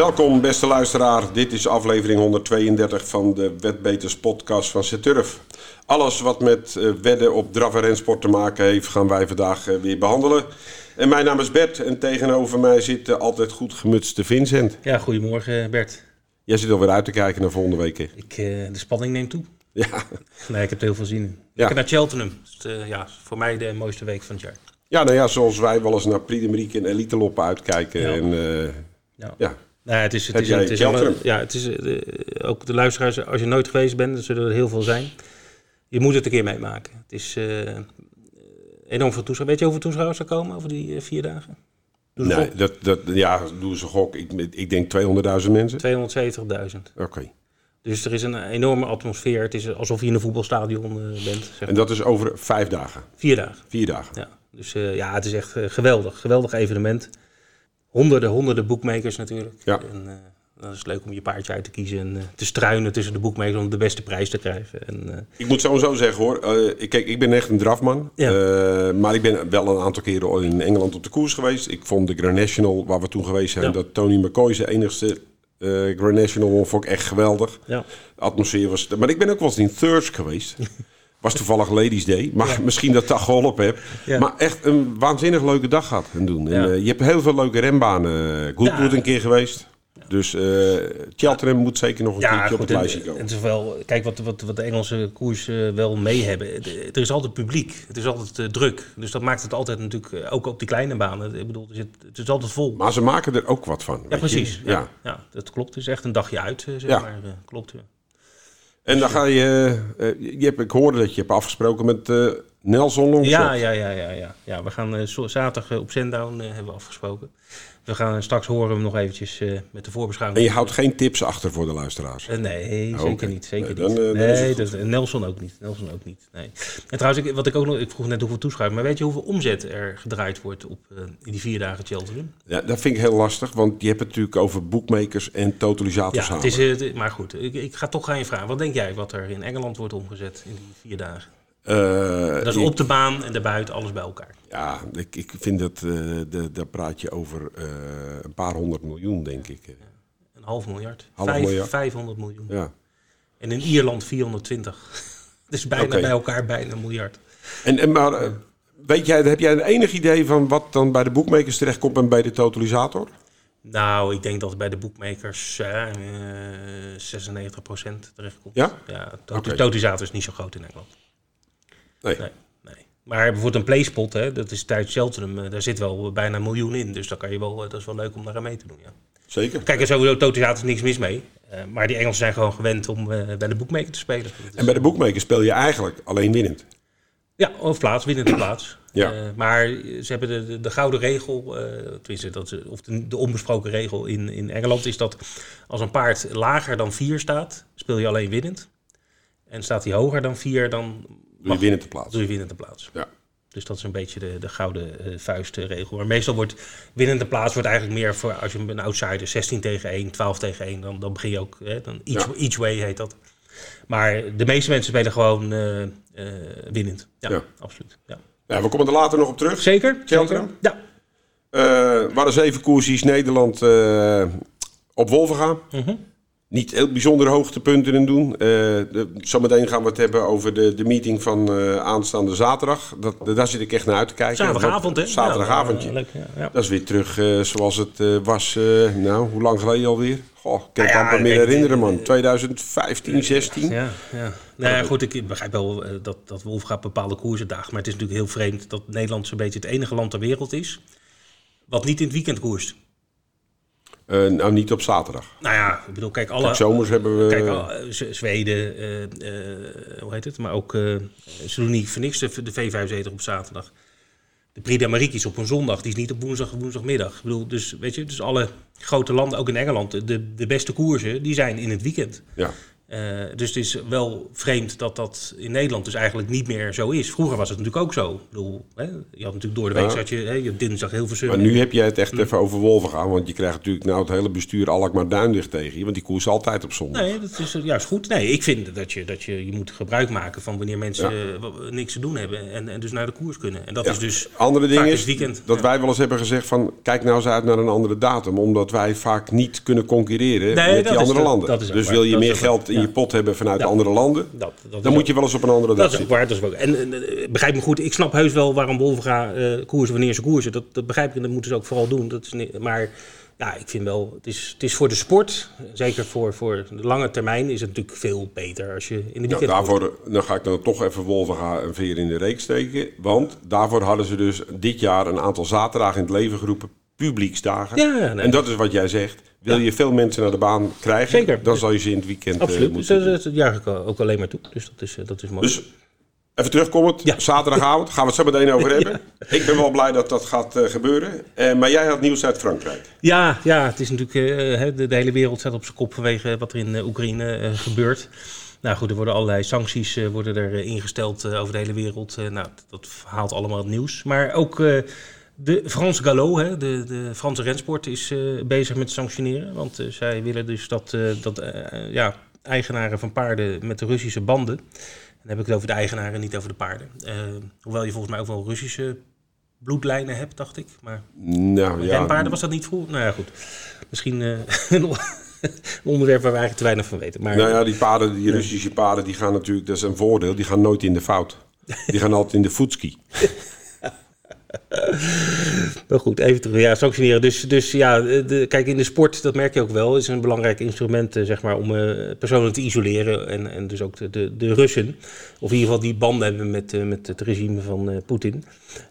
Welkom beste luisteraar, dit is aflevering 132 van de Wetbeters podcast van Zeturf. Alles wat met uh, wedden op draf- en rensport te maken heeft gaan wij vandaag uh, weer behandelen. En mijn naam is Bert en tegenover mij zit uh, altijd goed gemutste Vincent. Ja, goedemorgen Bert. Jij zit alweer uit te kijken naar volgende week. Ik, de spanning neemt toe. Ja. Nee, ik heb er heel veel zin in. Ja. Ik naar Cheltenham. Dus, ja, voor mij de mooiste week van het jaar. Ja, nou ja, zoals wij wel eens naar Prix en Elite Loppen uitkijken. Ja. En, ja. ja. Nee, het is, het Heb is, het is ja, het is uh, ook de luisteraars, als je nooit geweest bent, er zullen er heel veel zijn. Je moet het een keer meemaken. Het is uh, enorm veel toeschouwers. Weet je hoeveel toeschouwers er komen over die uh, vier dagen? Nee, gok. dat, dat, ja, doe ze gok. Ik, ik denk 200.000 mensen. 270.000. Oké. Dus er is een enorme atmosfeer. Het is alsof je in een voetbalstadion uh, bent. Zeg En maar. dat is over vijf dagen. Vier dagen. Vier dagen. Ja. Dus ja, het is echt geweldig. Geweldig evenement. Honderden, honderden boekmakers natuurlijk. Ja. En, uh, dan is het leuk om je paardje uit te kiezen en uh, te struinen tussen de boekmakers om de beste prijs te krijgen. En, uh, Ik moet sowieso zeggen hoor, uh, ik, kijk, ik ben echt een drafman. Ja. Maar ik ben wel een aantal keren in Engeland op de koers geweest. Ik vond de Grand National, waar we toen geweest zijn, Ja. dat Tony McCoy zijn enigste Grand National won, vond ik echt geweldig. ja. De atmosfeer was... Maar ik ben ook wel eens in Thurs geweest. Was toevallig Ladies Day. Maar Ja. misschien dat dat geholpen heb. Ja. Maar echt een waanzinnig leuke dag gehad en doen. En, uh, je hebt heel veel leuke renbanen. Goodwood Ja. een keer geweest. Dus uh, Cheltenham moet zeker nog een keertje op het en- lijstje komen. Het is wel, kijk wat, wat, wat de Engelse koers eh, wel mee hebben. Er is altijd publiek, het is altijd eh, druk. Dus dat maakt het altijd natuurlijk, eh, ook op die kleine banen. Ik bedoel, zit, het is altijd vol. Maar ze maken er ook wat van. ja, precies. Ja. Dat klopt. Het is echt een dagje uit, eh, zeg Ja. maar. eh, klopt. ja. En dan ga je, eh, je hebt, ik hoorde dat je hebt afgesproken met eh, Nelson Longshot. Ja, ja, ja, ja, ja. ja we gaan eh, zaterdag eh, op Sendown eh, hebben we afgesproken. We gaan straks horen we hem nog eventjes met de voorbeschouwing. En je houdt geen tips achter voor de luisteraars. Nee, Oh, zeker niet. Zeker Nee, niet. dan nee, dat, Nelson ook niet. Nelson ook niet. Nee. En trouwens, ik, wat ik ook nog, ik vroeg net hoeveel toeschouwers, maar weet je hoeveel omzet er gedraaid wordt op in die vier dagen Cheltenham? Ja, dat vind ik heel lastig, want je hebt het natuurlijk over boekmakers en totalisators Ja, het is, het- maar goed, ik, ik ga toch aan je vragen. Wat denk jij wat er in Engeland wordt omgezet in die vier dagen? Eh, Dat is op de baan en daarbuiten alles bij elkaar. Ja, ik, ik vind dat, eh de, daar praat je over eh, een paar honderd miljoen, denk ik. eh. Een half miljard. Half Vijf- miljard. 500 miljoen. Ja. En in Ierland 420. dus bijna bij elkaar bijna een miljard. En, en maar, weet jij, heb jij een enig idee van wat dan bij de boekmakers terechtkomt en bij de totalisator? Nou, ik denk dat bij de boekmakers eh, 96% terechtkomt. Ja? Ja, de totalisator is niet zo groot in Engeland. Nee. Nee, nee. Maar bijvoorbeeld een playspot, hè, dat is tijdens Cheltenham, eh, daar zit wel bijna een miljoen in. Dus daar kan je wel, eh, dat is wel leuk om daar aan mee te doen, ja. Zeker. Kijk, er sowieso totalisator niks mis mee. Eh, maar die Engelsen zijn gewoon gewend om bij de boekmaker te spelen. Is- En bij de boekmakers speel je eigenlijk alleen winnend. Ja, of plaats, winnende plaats. Ja. Maar ze hebben de, de, de gouden regel, tenminste, dat, of de, de onbesproken regel in, in Engeland is dat als een paard lager dan 4 staat, speel je alleen winnend. En staat hij hoger dan 4, dan Doe je winnend te plaatsen. doe je winnende plaats. Ja. Dus dat is een beetje de, de gouden eh, vuistregel. Maar meestal wordt winnende plaats wordt eigenlijk meer voor als je een outsider 16 tegen 1, 12 tegen 1, dan, dan begin je ook, hè, dan each, Ja. each way heet dat. Maar de meeste mensen spelen gewoon eh, winnend. Ja, Ja. absoluut. Ja. Ja, we komen er later nog op terug. Zeker? Cheltenham? Ja. Waren zeven koersjes Nederland op Wolvenga. Mhm. Niet heel bijzondere hoogtepunten in doen. Eh, de- zometeen gaan we het hebben over de, de meeting van eh, aanstaande zaterdag. Dat, daar zit ik echt naar uit te kijken. Zaterdagavond, hè? Zaterdagavondje. Ja, leuk, ja, ja. Dat is weer terug eh, zoals het eh, was, eh, nou, hoe lang geleden alweer? Goh, ik kan het ja, amper meer herinneren, man. 2015, 16? Ja, ja. Nou ja, goed, ik begrijp wel dat, dat Wolfga bepaalde koersen daagt. Maar het is natuurlijk heel vreemd dat Nederland zo'n beetje het enige land ter wereld is... wat niet in het weekend koerst. Eh, nou, niet op zaterdag. Nou ja, ik bedoel, kijk, alle... Kijk, zomers hebben we... Kijk, al- eh, Z- Zweden, eh, hoe heet het? Maar ook ze doen niet voor niks de, de V75 op zaterdag. De Prix d'Amérique is op een zondag, die is niet op woensdag, woensdagmiddag. Ik bedoel, dus weet je, dus alle grote landen, ook in Engeland, de, de beste koersen, die zijn in het weekend. ja. Uh, dus het is wel vreemd dat dat in Nederland dus eigenlijk niet meer zo is. Vroeger was het natuurlijk ook zo. Ik bedoel, hè, je had natuurlijk door de week, ja. je, hè, je dinsdag heel veel Maar nu heb jij het echt even over Wolven gaan, want je krijgt natuurlijk nou het hele bestuur Alkmaar Duindicht tegen je, want die koers altijd op zondag. Nee, dat is juist goed. Nee, ik vind dat je, dat je, je moet gebruik maken van wanneer mensen ja. niks te doen hebben en, en dus naar de koers kunnen. En dat is dus Andere ding is weekend. dat wij wel eens hebben gezegd van kijk nou eens uit naar een andere datum, omdat wij vaak niet kunnen concurreren nee, met die andere de, landen. dus wil je meer geld in je pot hebben vanuit andere landen, dat, dat dan moet je wel eens op een andere dag Dat is waar, dat is waar. En uh, begrijp me goed, ik snap heus wel waarom Wolvenga uh, koersen wanneer ze koersen. Dat, dat begrijp ik en dat moeten ze ook vooral doen. Dat is niet, maar ja, ik vind wel, het is, het is voor de sport, zeker voor, voor de lange termijn, is het natuurlijk veel beter als je in de weekend... Ja, daarvoor dan ga ik dan toch even Wolvenga een veer in de reek steken. Want daarvoor hadden ze dus dit jaar een aantal zaterdagen in het leven geroepen, publieksdagen. Ja, nee. En dat is wat jij zegt. Wil je veel mensen naar de baan krijgen, Zeker. dan zal je ze in het weekend Absoluut. Uh, moeten dus, dat juich ik ook alleen maar toe. Dus dat is, dat is mooi. Dus even terugkomend, ja. zaterdagavond, gaan we het zo meteen over hebben. Ik ben wel blij dat dat gaat uh, gebeuren. Uh, maar jij had nieuws uit Frankrijk. Ja, ja het is natuurlijk, de, de, hele wereld staat op zijn kop vanwege wat er in Oekraïne gebeurt. Nou goed, er worden allerlei sancties worden er ingesteld over de hele wereld. nou, dat haalt allemaal het nieuws. Maar ook de Frans Gallo, hè, de, de Franse rensport, is uh, bezig met sanctioneren. Want uh, zij willen dus dat, uh, dat ja, eigenaren van paarden met de Russische banden. Dan heb ik het over de eigenaren, niet over de paarden. hoewel je volgens mij ook wel Russische bloedlijnen hebt, dacht ik. Maar nou, ja, renpaarden was dat niet vroeg. Nou ja, goed. Misschien een onderwerp waar we eigenlijk te weinig van weten. Maar, nou ja, die paarden, die Russische paarden, die gaan natuurlijk, dat is een voordeel, die gaan nooit in de fout. Die gaan altijd in de voetski. maar goed, even terug. Ja, sanctioneren. Dus, dus ja, de, kijk, in de sport, dat merk je ook wel, is een belangrijk instrument eh, zeg maar, om uh, personen te isoleren. En, en dus ook de, de, de, Russen. Of in ieder geval die banden hebben met, uh, met het regime van uh, Poetin.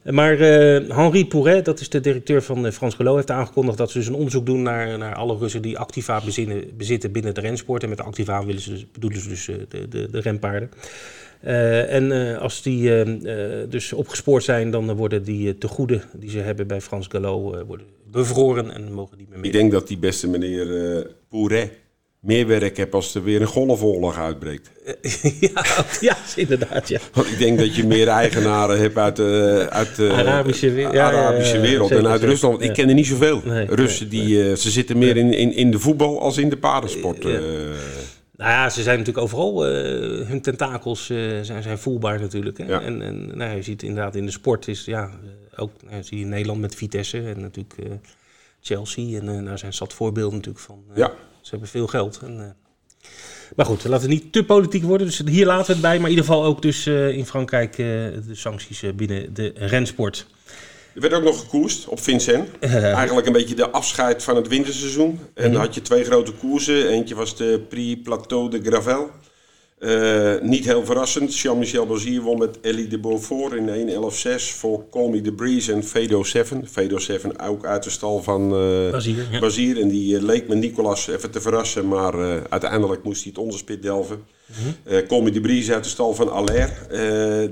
Maar Henri Pourret, dat is de directeur van Frans Geloof, heeft aangekondigd dat ze dus een onderzoek doen naar, naar alle Russen die activa bezinnen, bezitten binnen de rensport. En met activa willen ze, dus, bedoelen ze dus de, de, de renpaarden. Uh, en uh, als die uh, dus opgespoord zijn, dan worden die tegoeden die ze hebben bij Frans Gallo worden bevroren en mogen die meer mee. Ik denk dat die beste meneer Pouret meer werk heeft als er weer een golfoorlog uitbreekt. ja, ja, inderdaad, ja. Want ik denk dat je meer eigenaren hebt uit de, uit de Arabische, we ja, Arabische wereld zeker, en uit. Rusland. Ik ken er niet zoveel. Nee, Russen, die, nee. ze zitten meer in, in, in de voetbal als in de paardensport. Nou ja, ze zijn natuurlijk overal, uh, hun tentakels uh, zijn, zijn voelbaar natuurlijk. Hè? Ja. En, en nou, je ziet inderdaad in de sport is, ja, uh, ook nou, zie je in Nederland met Vitesse en natuurlijk Chelsea. En daar zijn zat voorbeelden natuurlijk van. ja. Ze hebben veel geld. En, maar goed, laten we niet te politiek worden. Dus hier laten we het bij. Maar in ieder geval ook dus in Frankrijk de sancties binnen de rensport. Er werd ook nog gekoerst op Vincent. Eigenlijk een beetje de afscheid van het winterseizoen. En dan mhm. had je twee grote koersen. Eentje was de Prix Plateau de Gravel. Uh, niet heel verrassend. Jean-Michel Bazier won met Ellie de Beaufort in 1.11.6 voor Call Me The Breeze en Fedo 7. Fedo 7 ook uit de stal van uh, Bazier, ja. Bazier. En die uh, leek met Nicolas even te verrassen, maar uiteindelijk moest hij het onderspit delven. Mm -hmm. Me The Breeze uit de stal van Aller.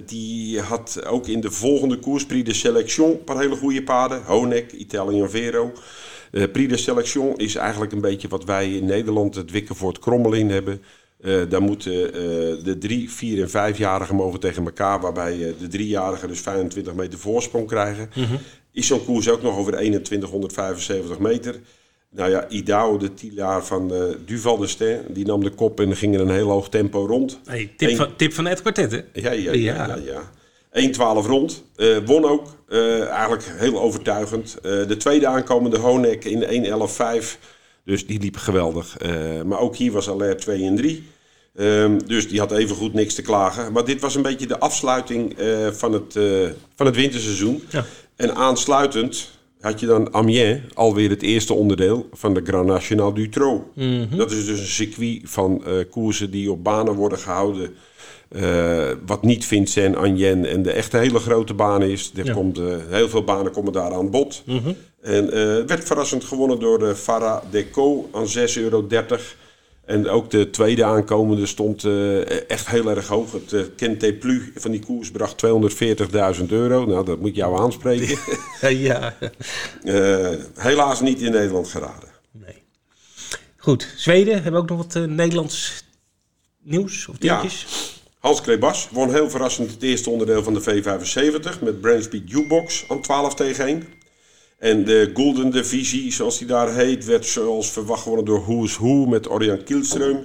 die had ook in de volgende koers, Prix de Selection, een paar hele goede paarden. Honek, Italian Vero. Prix de Selection is eigenlijk een beetje wat wij in Nederland het wikken voor het krommelin hebben. Uh, dan moeten uh, de drie, vier en vijfjarigen mogen tegen elkaar, waarbij uh, de driejarigen dus 25 meter voorsprong krijgen. Mm -hmm. Is zo'n koers ook nog over 2175 meter. Nou ja, Idao, de tielaar van Duval de die nam de kop en ging in een heel hoog tempo rond. Hey, tip, Eén... van, tip van Ed Quartet, hè? Ja, ja, ja. ja, ja. 1-12 rond. won ook. eigenlijk heel overtuigend. de tweede aankomende Honek in 1-11-5. Dus die liep geweldig. Uh, maar ook hier was Alert 2 en 3. Um, dus die had even goed niks te klagen. Maar dit was een beetje de afsluiting uh, van, het, uh, van het winterseizoen. Ja. En aansluitend had je dan Amiens, alweer het eerste onderdeel van de Grand National du Trot. Mm -hmm. Dat is dus een circuit van koersen die op banen worden gehouden. Wat niet Vincent, Anjen en de echte hele grote baan is. Er ja. komt, heel veel banen komen daar aan bod. Mm -hmm. En uh, werd verrassend gewonnen door de Farah Deco aan 6,30 euro. En ook de tweede aankomende stond echt heel erg hoog. Het Kente Plus van die koers bracht 240.000 euro. Nou, dat moet jou aanspreken. ja. helaas niet in Nederland geraden. Nee. Goed, Zweden hebben ook nog wat Nederlands nieuws of dingetjes? Hans Klebas won heel verrassend het eerste onderdeel van de V75 met Brainspeed Jukebox aan 12 tegen 1. En de Golden Divisie, zoals die daar heet, werd zoals verwacht gewonnen door Who's Who met Orion Kielström.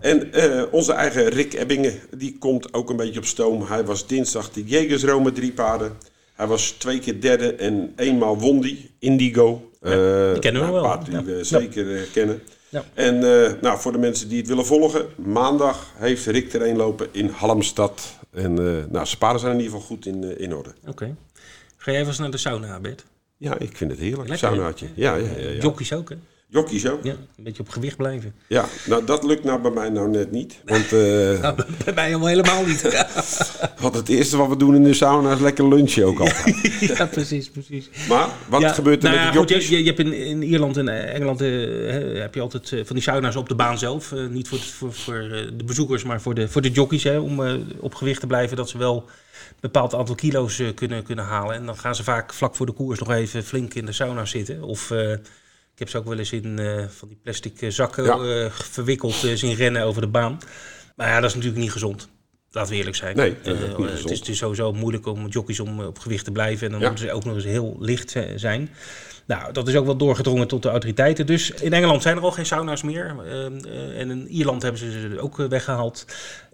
En eh, onze eigen Rick Ebbingen, die komt ook een beetje op stoom. Hij was dinsdag de Jägersro met drie paarden. Hij was twee keer derde en eenmaal won die, Indigo. Ja, die kennen we nou, wel. Een paard die Ja. we zeker eh, kennen. Ja. En eh, nou, voor de mensen die het willen volgen, maandag heeft Rick er een lopen in Halmstad. En eh, nou, zijn paarden zijn in ieder geval goed in, eh, in orde. Oké. Ga jij even naar de sauna, Bert? Ja, ik vind het heerlijk. Lekker? Saunaatje. Ja, ja, ja. ja. Jockeys ook, hè? Jockeys ook. Ja. Ja, een beetje op gewicht blijven. nou dat lukt nou bij mij nou net niet. Want, eh, Nou, bij mij helemaal, helemaal niet. want het eerste wat we doen in de sauna is lekker lunchen ook altijd. ja, precies, precies. Maar wat Ja, gebeurt er nou met ja, de jockeys? je, je, je hebt in, in Ierland en eh, Engeland eh, heb je altijd van die sauna's op de baan zelf. Niet voor, voor, voor de bezoekers, maar voor de, voor de jockeys. Hè, om op gewicht te blijven, dat ze wel een bepaald aantal kilo's kunnen, kunnen halen. En dan gaan ze vaak vlak voor de koers nog even flink in de sauna zitten. Of ik heb ze ook wel eens in eh, van die plastic eh, zakken Ja. eh, verwikkeld zien rennen over de baan. Maar ja, dat is natuurlijk niet gezond. Laten we eerlijk zijn. Nee, het, is, het is sowieso moeilijk om jockeys om op gewicht te blijven. En dan Ja. moeten ze ook nog eens heel licht zi- zijn. Nou, dat is ook wel doorgedrongen tot de autoriteiten. Dus in Engeland zijn er al geen sauna's meer. En in Ierland hebben ze ze ook eh, weggehaald.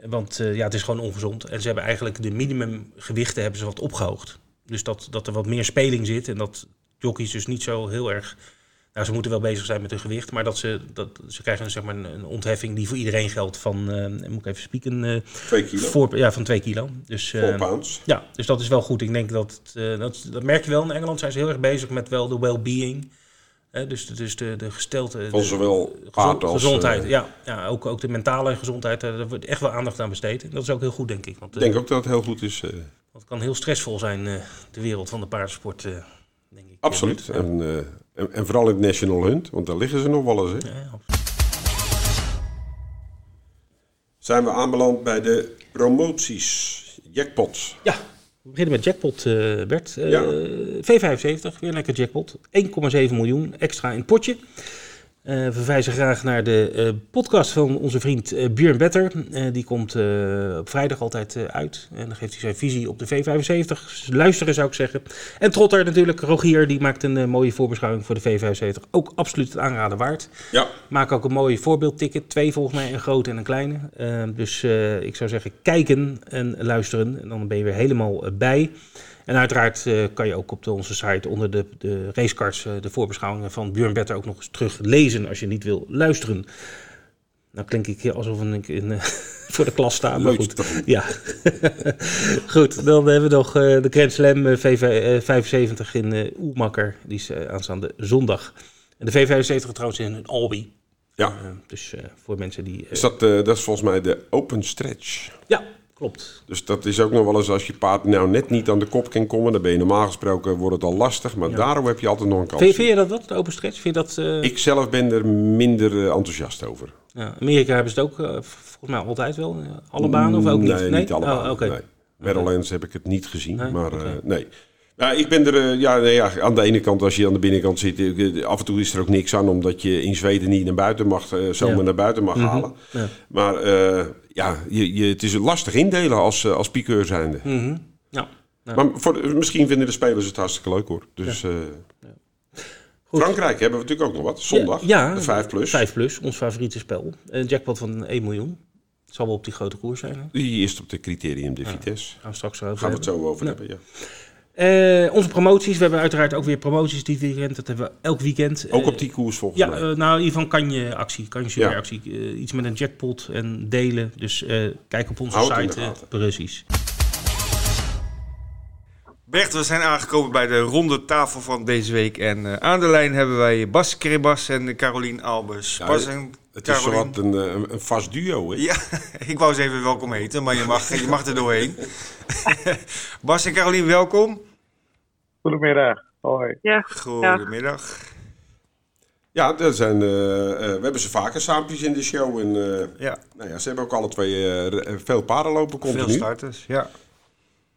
Want ja, het is gewoon ongezond. En ze hebben eigenlijk de minimumgewichten hebben ze wat opgehoogd. Dus dat, dat er wat meer speling zit. En dat jockeys dus niet zo heel erg... Nou, ze moeten wel bezig zijn met hun gewicht. Maar dat ze, dat, ze krijgen zeg maar, een, een ontheffing die voor iedereen geldt van... eh, moet ik even spieken... eh, Twee kilo. voor, ja, van 2 kilo. Dus, eh, pounds. ja, dus dat is wel goed. Ik denk dat, dat, dat merk je wel. In Engeland zijn ze heel erg bezig met wel de well-being. Dus de, dus de, de gesteldte. Van zowel paard als... gezondheid. ja, ja ook, ook de mentale gezondheid. Daar wordt echt wel aandacht aan besteed. En dat is ook heel goed, denk ik. Want, Ik denk ook dat het heel goed is. want het kan heel stressvol zijn, de wereld van de paardensport. denk ik. absoluut. En, en, en vooral in het National Hunt, want daar liggen ze nog wel eens. Hè. ja. Zijn we aanbeland bij de promoties. Jackpots. Ja, we beginnen met jackpot, eh Bert. Eh, Ja. V75, weer een lekker jackpot. 1,7 miljoen extra in het potje. Eh, we verwijzen graag naar de eh, podcast van onze vriend Björn Better. Die komt op vrijdag altijd uit. En dan geeft hij zijn visie op de V75. Dus luisteren zou ik zeggen. En Trotter natuurlijk, Rogier, die maakt een mooie voorbeschouwing voor de V75. Ook absoluut het aanraden waard. Ja, Maak ook een mooi voorbeeldticket. Twee volgens mij, een grote en een kleine. Dus ik zou zeggen, kijken en luisteren. En dan ben je weer helemaal bij. En uiteraard eh, kan je ook op de, onze site onder de, de racecards eh, de voorbeschouwingen van Björn Better ook nog eens teruglezen als je niet wil luisteren. Nou klink ik hier alsof ik in, eh, voor de klas sta, maar goed. Ja, goed. Dan hebben we nog de Grand Slam VV, eh, 75 in Oelmakker. Die is aanstaande zondag. En de V75 trouwens in Albi. Ja. Dus voor mensen die... Is dat, dat is volgens mij de open stretch. Ja, klopt. Dus dat is ook nog wel eens als je paard nou net niet aan de kop kan komen. Dan ben je normaal gesproken wordt het al lastig. Maar Ja. daarom heb je altijd nog een kans. Vind, vind je dat wat, de open stretch? Vind je dat... eh, Ik zelf ben er minder eh, enthousiast over. ja, Amerika hebben ze het ook eh, volgens mij altijd wel. alle banen of ook niet? Nee, niet alle Oh, banen, nee. Meadowlands heb ik het niet gezien. Nee? Maar nee. Ja, ik ben er eh, ja, nee, ja, aan de ene kant, als je aan de binnenkant zit, eh, af en toe is er ook niks aan, omdat je in Zweden niet naar buiten mag, eh, zomaar Ja. naar buiten mag Mhm. halen. Ja. Maar ja, je, je, het is lastig indelen als, als piqueur zijnde. Mhm. Ja. Ja. Maar voor, misschien vinden de spelers het hartstikke leuk hoor. Dus Goed. Frankrijk hebben we natuurlijk ook nog wat. Zondag, Ja, de 5 plus. 5 plus, ons favoriete spel. Een jackpot van 1 miljoen. Zal wel op die grote koers zijn. Hè? Die is op de criterium de Vitesse. gaan we straks over Gaan we het zo over hebben, ja. Eh, onze promoties. We hebben uiteraard ook weer promoties dit weekend. Dat hebben we elk weekend. Ook Eh, op die koers volgens Ja, mij. eh, nou in ieder geval kan je actie, kan je superactie. Eh, iets met een jackpot en delen. Dus eh, kijk op onze Houd site. eh, precies. Bert, we zijn aangekomen bij de ronde tafel van deze week. En eh, aan de lijn hebben wij Bas Kribas en Carolien Albers. Ja, Bas en het is zowat een, eh, een, een vast duo, hè? Ja, ik wou ze even welkom heten, maar je mag, je mag er doorheen. Bas en Carolien, welkom. Goedemiddag. Hoi. Ja, Goedemiddag. Ja, er zijn, eh, eh, we hebben ze vaker saampjes in de show. En eh, Ja, nou ja, ze hebben ook alle twee veel paarden lopen veel starters. Ja.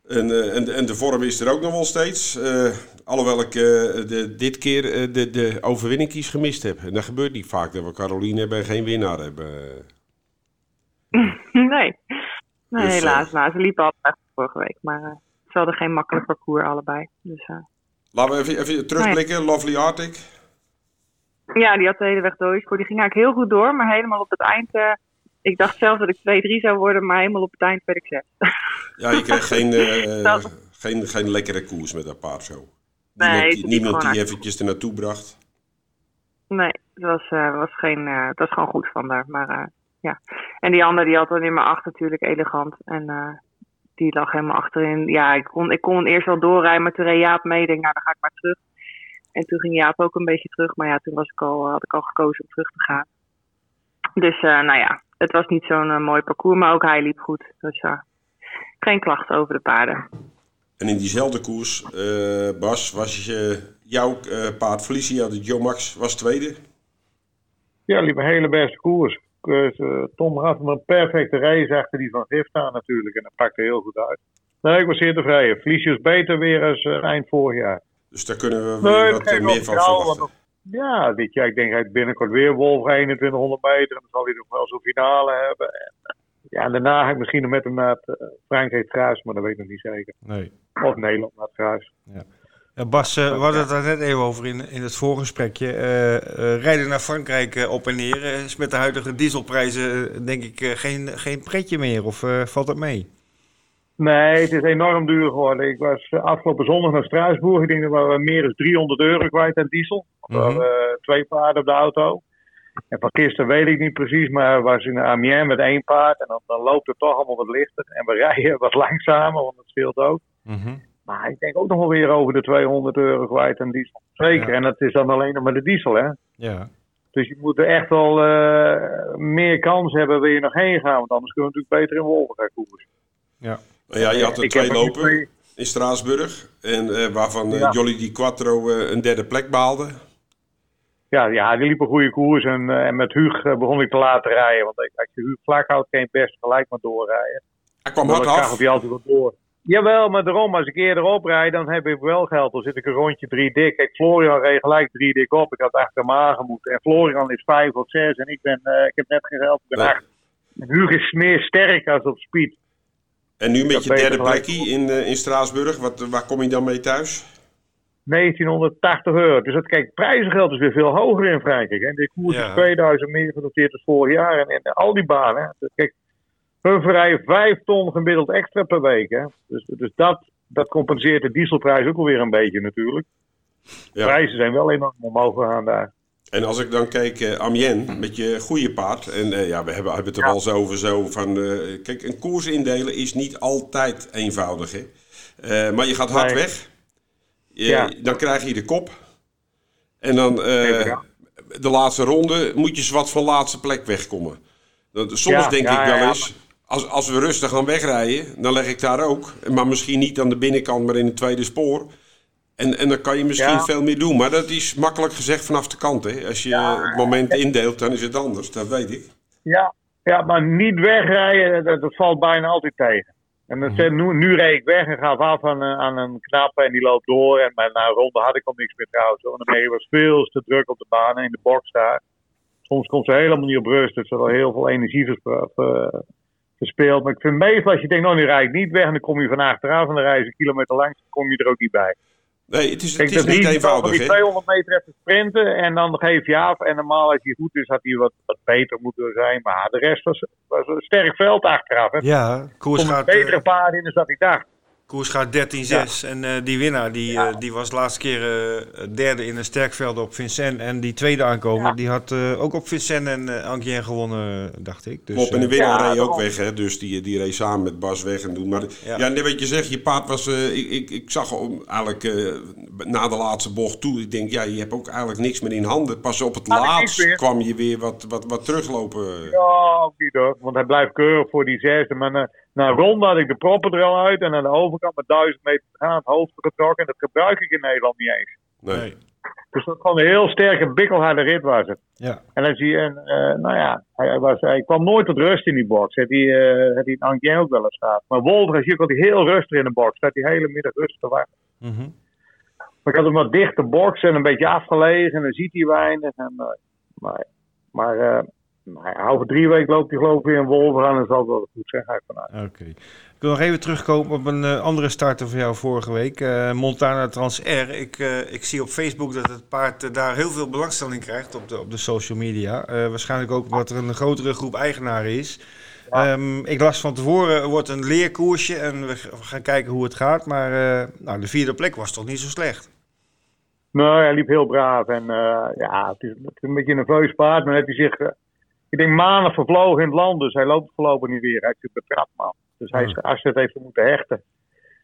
En, eh, en, en de vorm is er ook nog wel steeds. eh, alhoewel ik eh, de, dit keer de, de overwinning kies gemist heb. En dat gebeurt niet vaak, dat we Caroline hebben en geen winnaar hebben. nee. Nee, Dus, helaas. Nou, ze liepen altijd vorige week. Maar ze hadden geen makkelijk parcours allebei. Dus, Laten we even, even terugblikken. Lovely Arctic. ja, die had de hele weg doorgescoord. Die ging eigenlijk heel goed door. Maar helemaal op het eind... eh, ik dacht zelf dat ik 2-3 zou worden. Maar helemaal op het eind werd ik 6. Ja, je kreeg geen, eh, Dat- geen, geen lekkere koers met dat paard zo. Nee, niemand die, niemand die eventjes er naartoe bracht. Nee, het was, eh, was, geen, eh, het was gewoon goed van daar. Maar eh, ja. En die andere die had dan nummer 8 natuurlijk elegant. En eh, die lag helemaal achterin. Ja, ik kon, ik kon eerst wel doorrijden, maar toen reed Jaap mee. Ik denk, nou dan ga ik maar terug. En toen ging Jaap ook een beetje terug. Maar ja, toen was ik al, had ik al gekozen om terug te gaan. Dus eh, nou ja, het was niet zo'n eh, mooi parcours. Maar ook hij liep goed. Dus eh, geen klachten over de paarden. En in diezelfde koers, eh, Bas, was je, jouw eh, paard Felicia, de Joe Max, was tweede. Ja, liep een hele beste koers. Tom had hem een perfecte race achter die van Gifta natuurlijk. En dat pakte heel goed uit. Nee, ik was zeer tevreden. Felicia is beter weer als eind vorig jaar. Dus daar kunnen we Nee, weer wat wel meer van verwachten. Ja, dit jaar, ik denk hij binnenkort weer Wolf 2100 meter. En dan zal hij nog wel zo'n finale hebben. En, eh, ja, en daarna ga ik misschien nog met hem naar het uh, Frankrijk Kruis, maar dat weet ik nog niet zeker. Nee. Of Nederland naar het. Ja, Bas, eh, we hadden het daar net even over in, in het voorgesprekje. Eh, eh, rijden naar Frankrijk eh, op en neer eh, is met de huidige dieselprijzen eh, denk ik eh, geen, geen pretje meer. Of eh, valt dat mee? Nee, het is enorm duur geworden. Ik was eh, afgelopen zondag naar Straatsburg. Ik denk dat we meer dan 300 euro kwijt aan diesel. We Mhm. hadden eh, twee paarden op de auto. En van gisteren weet ik niet precies, maar we was in Amiens met één paard. En dan, dan loopt het toch allemaal wat lichter. En we rijden wat langzamer, want dat scheelt ook. Mhm. Maar ik denk ook nog wel weer over de 200 euro kwijt aan diesel. Zeker, Ja. en dat is dan alleen nog maar de diesel, hè. Ja. Dus je moet er echt wel eh, meer kans hebben, wil je nog heen gaan. Want anders kunnen we natuurlijk beter in Wolven gaan koersen. Nou ja, je had er Ik twee lopen twee- in Straatsburg. En eh, waarvan eh, Ja. Jolly Di Quattro eh, een derde plek behaalde. Ja, ja, die liep een goede koers. En, en met Huug begon ik te laten rijden. Want als je Huug vlak houdt, kan je best gelijk maar doorrijden. Hij kwam hard af. hij altijd wel door. Jawel, maar daarom, als ik eerder oprijd, dan heb ik wel geld. Dan zit ik een rondje drie dik. Kijk, Florian reed gelijk drie dik op. Ik had achter hem aangemoeten. En Florian is vijf of zes. En ik, ben, ik heb net geen geld, ik ben Nee. acht. En Huug is meer sterk als op speed. En nu met Dat je derde plekje in, eh, in Straatsburg. Wat, waar kom je dan mee thuis? 1980 euro. Dus dat, kijk, prijzengeld is weer veel hoger in Frankrijk. Hè. De koers Ja. is 2000 meer genoteerd dan vorig jaar. En, en al die banen. Dus Kijk, hun verrijden 5 ton gemiddeld extra per week. Hè. Dus, dus dat, dat compenseert de dieselprijs ook alweer een beetje natuurlijk. Ja. Prijzen zijn wel enorm omhoog gegaan daar. En als ik dan kijk, eh Amiens, met je goede paard. En eh, ja, we hebben, hebben het er wel zo over zo van... eh, kijk, een koers indelen is niet altijd eenvoudig, hè. Maar je gaat hard Nee. weg. Je- Ja. Dan krijg je de kop. En dan de laatste ronde moet je zwart van laatste plek wegkomen. Dat- Soms Ja, denk ja, ik wel eens... Als, als we rustig gaan wegrijden, dan leg ik daar ook. Maar misschien niet aan de binnenkant, maar in het tweede spoor. En, en dan kan je misschien Ja. veel meer doen. Maar dat is makkelijk gezegd vanaf de kant. Hè? Als je het moment indeelt, dan is het anders. Dat weet ik. Ja, ja maar niet wegrijden, dat, dat valt bijna altijd tegen. En Mhm. dan, nu, nu reed ik weg en gaf af aan, eh, aan een knappe en die loopt door. En na een ronde had ik al niks meer trouwens. hoor. Want de was veel te druk op de baan en in de box daar. Soms komt ze helemaal niet op rust. Dus er al heel veel energie verspeeld. Maar ik vind meestal als je denkt, nou nu rijd ik niet weg. En dan kom je van achteraf en dan rij je een kilometer langs. Dan kom je er ook niet bij. Nee, het is, Kijk, het is dat niet eenvoudig. die Hè? 200 meter even sprinten en dan geef je af. En normaal als hij goed is, had hij wat, wat beter moeten zijn. Maar de rest was, was een sterk veld achteraf. Hè. Ja, koers Er gaat, een betere eh, paard in dan dat ik dacht. Koers gaat 13-6. En eh, die winnaar die, eh, die was de laatste keer eh, derde in een sterkveld op Vincent. En die tweede aankomer, Ja. die had eh, ook op Vincent en uh, gewonnen, dacht ik. Dus, Klopt, en de winnaar ja, reed ook weg. Hè? Dus die, die reed samen met Bas weg en doen. Maar ja, Ja. net wat je zegt, je paard was... eh, ik, ik, ik zag hem eigenlijk eh, na de laatste bocht toe. Ik denk, ja, je hebt ook eigenlijk niks meer in handen. Pas op het laatst kwam je weer wat, wat, wat teruglopen. Ja, ook niet hoor. Want hij blijft keurig voor die zesde. Maar een ronde had ik de proppen er al uit. En aan de overkant met duizend meter te gaan het hoofd getrokken. En dat gebruik ik in Nederland niet eens. Nee. Dus dat gewoon een heel sterke, bikkelharde rit was het. Ja. En dan zie je, en, eh, nou ja, hij, hij was, hij kwam nooit tot rust in die box. Het hij, eh, het hij ook wel eens staat. Maar Wolver zie ik altijd heel rustig in de box. Staat die hele middag rustig te wachten. Mhm. Maar ik had hem wat dichte box en een beetje afgelegen. En dan ziet hij weinig. En, eh, maar maar eh, Nou, over drie weken loopt hij geloof ik weer in Wolver aan en zal wel goed zijn, ga ik vanuit. Oké. Ik wil nog even terugkomen op een uh, andere starter van jou vorige week. Uh, Montana Trans R. Ik, uh, ik zie op Facebook dat het paard daar heel veel belangstelling krijgt op de, op de social media. waarschijnlijk ook omdat er een grotere groep eigenaren is. Ja. Um, ik las van tevoren, wordt een leerkoersje en we gaan kijken hoe het gaat. Maar nou, de vierde plek was toch niet zo slecht? Nee, hij liep heel braaf. En ja, het is, het is, een beetje een nerveus paard. Maar heeft hij zich ik denk maanden vervlogen in het land, dus hij loopt voorlopig niet weer. Hij zit betrapt, man. Dus hij is gearresteerd heeft moeten hechten.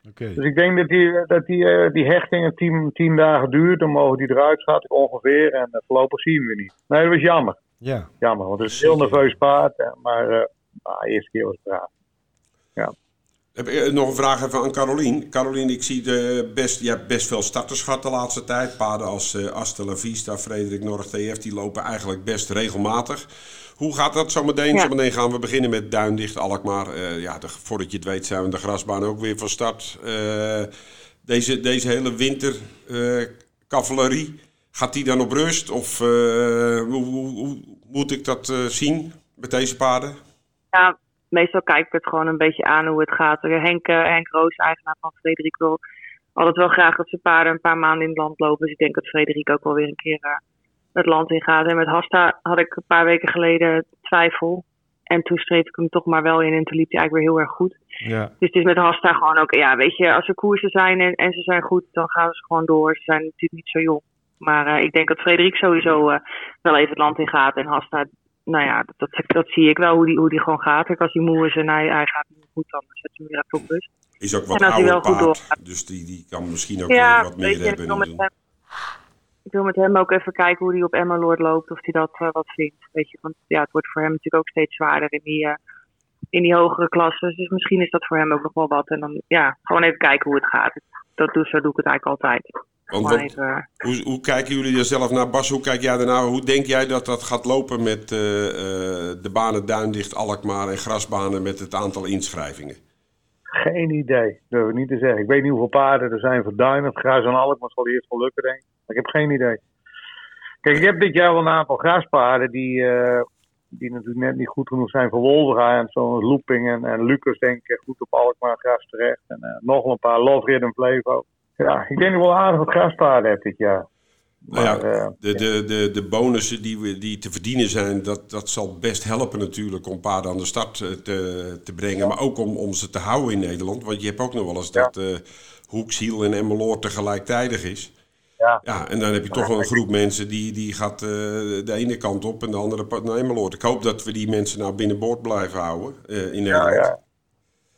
Okay. Dus ik denk dat die, dat die, uh, die hechting tien, tien dagen duurt. Dan mogen die eruit, schat ik ongeveer. En uh, voorlopig zien we niet. Nee, dat was jammer. Ja. Jammer, want het is een heel nerveus paard. Maar uh, nou, de eerste keer was het braaf. Ja. Heb ik nog een vraag even aan Carolien. Carolien, ik zie de best, je hebt best veel starters gehad de laatste tijd. Paarden als uh, Astel Vista, Frederik Norg, TF, die lopen eigenlijk best regelmatig. Hoe gaat dat zo meteen? Ja. Zometeen gaan we beginnen met Duindicht, Alkmaar. Uh, ja, de, voordat je het weet zijn we de grasbaan ook weer van start. Uh, deze, deze hele winter uh, cavalerie, gaat die dan op rust? Of hoe, hoe, hoe, moet ik dat zien met deze paarden? Ja, meestal kijk ik het gewoon een beetje aan hoe het gaat. Henk, Henk Roos, eigenaar van Frederik, wil altijd wel graag dat zijn paarden een paar maanden in het land lopen. Dus ik denk dat Frederik ook wel weer een keer het land in gaat. En met Hasta had ik een paar weken geleden twijfel. En toen streef ik hem toch maar wel in en toen liep hij eigenlijk weer heel erg goed. Ja. Dus het is met Hasta gewoon ook, ja, weet je, als er koersen zijn en, en ze zijn goed, dan gaan ze gewoon door. Ze zijn natuurlijk niet zo jong. Maar uh, ik denk dat Frederik sowieso uh, wel even het land in gaat. En Hasta, nou ja, dat, dat, dat zie ik wel hoe die, hoe die gewoon gaat. Kijk, als hij moe is en hij, hij gaat niet goed, dan zet hij hem weer even op rust. Is ook wat ouder paard, dus die, die kan misschien ook ja, wat meer hebben. Ik wil met hem ook even kijken hoe hij op Emmeloord loopt, of hij dat uh, wat vindt. Weet je, want ja, het wordt voor hem natuurlijk ook steeds zwaarder in die, uh, in die hogere klassen. Dus misschien is dat voor hem ook nog wel wat. En dan ja, gewoon even kijken hoe het gaat. Dat doe, zo doe ik het eigenlijk altijd. Want wat, even, uh, hoe, hoe, kijken jullie er zelf naar? Bas, hoe kijk jij ernaar? Hoe denk jij dat dat gaat lopen met de banen Duindicht, Alkmaar en grasbanen met het aantal inschrijvingen? Geen idee, durf ik niet te zeggen. Ik weet niet hoeveel paarden er zijn voor Duin of Gras en Alkmaar. zal eerst wel lukken, denk ik. Ik heb geen idee. Kijk, ik heb dit jaar wel een aantal graspaarden die, uh, die natuurlijk net niet goed genoeg zijn voor Wolverga. En zo'n Looping en, en Lucas denk ik goed op Alkmaar gras terecht. En uh, nog een paar Love en Flevo. Ja, ik denk dat ik wel aardig wat graspaarden heb dit jaar. Maar, nou ja, uh, de, de, de, de bonussen die, we, die te verdienen zijn, dat, dat zal best helpen natuurlijk om paarden aan de start te, te brengen. Ja. Maar ook om, om ze te houden in Nederland. Want je hebt ook nog wel eens ja. dat uh, Hoeksiel en Emmeloord tegelijkertijd is. Ja. ja, en dan heb je toch wel een groep mensen die, die gaat uh, de ene kant op en de andere naar Emmeloord. Ik hoop dat we die mensen nou binnenboord blijven houden uh, in Nederland. Ja, ja.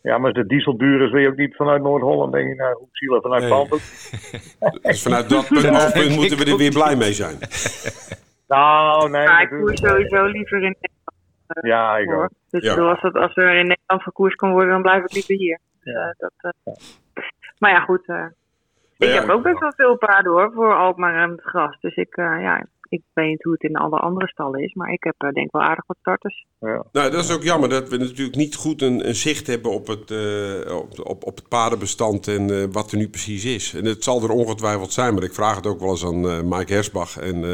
ja, maar als de diesel duur is, wil je ook niet vanuit Noord-Holland, denk ik, naar Hoeksiel en vanuit nee. dus vanuit dat punt, punt moeten we er weer blij mee zijn. nou, nee. Maar ik voer sowieso liever in Nederland. Ja, ik ook. Dus ja. als, dat, als er in Nederland verkoers kan worden, dan blijf ik liever hier. Ja. Uh, dat, uh, maar ja, goed. Ik ja, heb ook best wel veel paarden hoor, voor Alkmaar en het gras. Dus ik, uh, ja, ik weet niet hoe het in alle andere stallen is, maar ik heb uh, denk ik wel aardig wat starters. Ja. Nou, dat is ook jammer dat we natuurlijk niet goed een, een zicht hebben op het, uh, op, op, op het paardenbestand en wat er nu precies is. En het zal er ongetwijfeld zijn, maar ik vraag het ook wel eens aan Mike Hersbach. En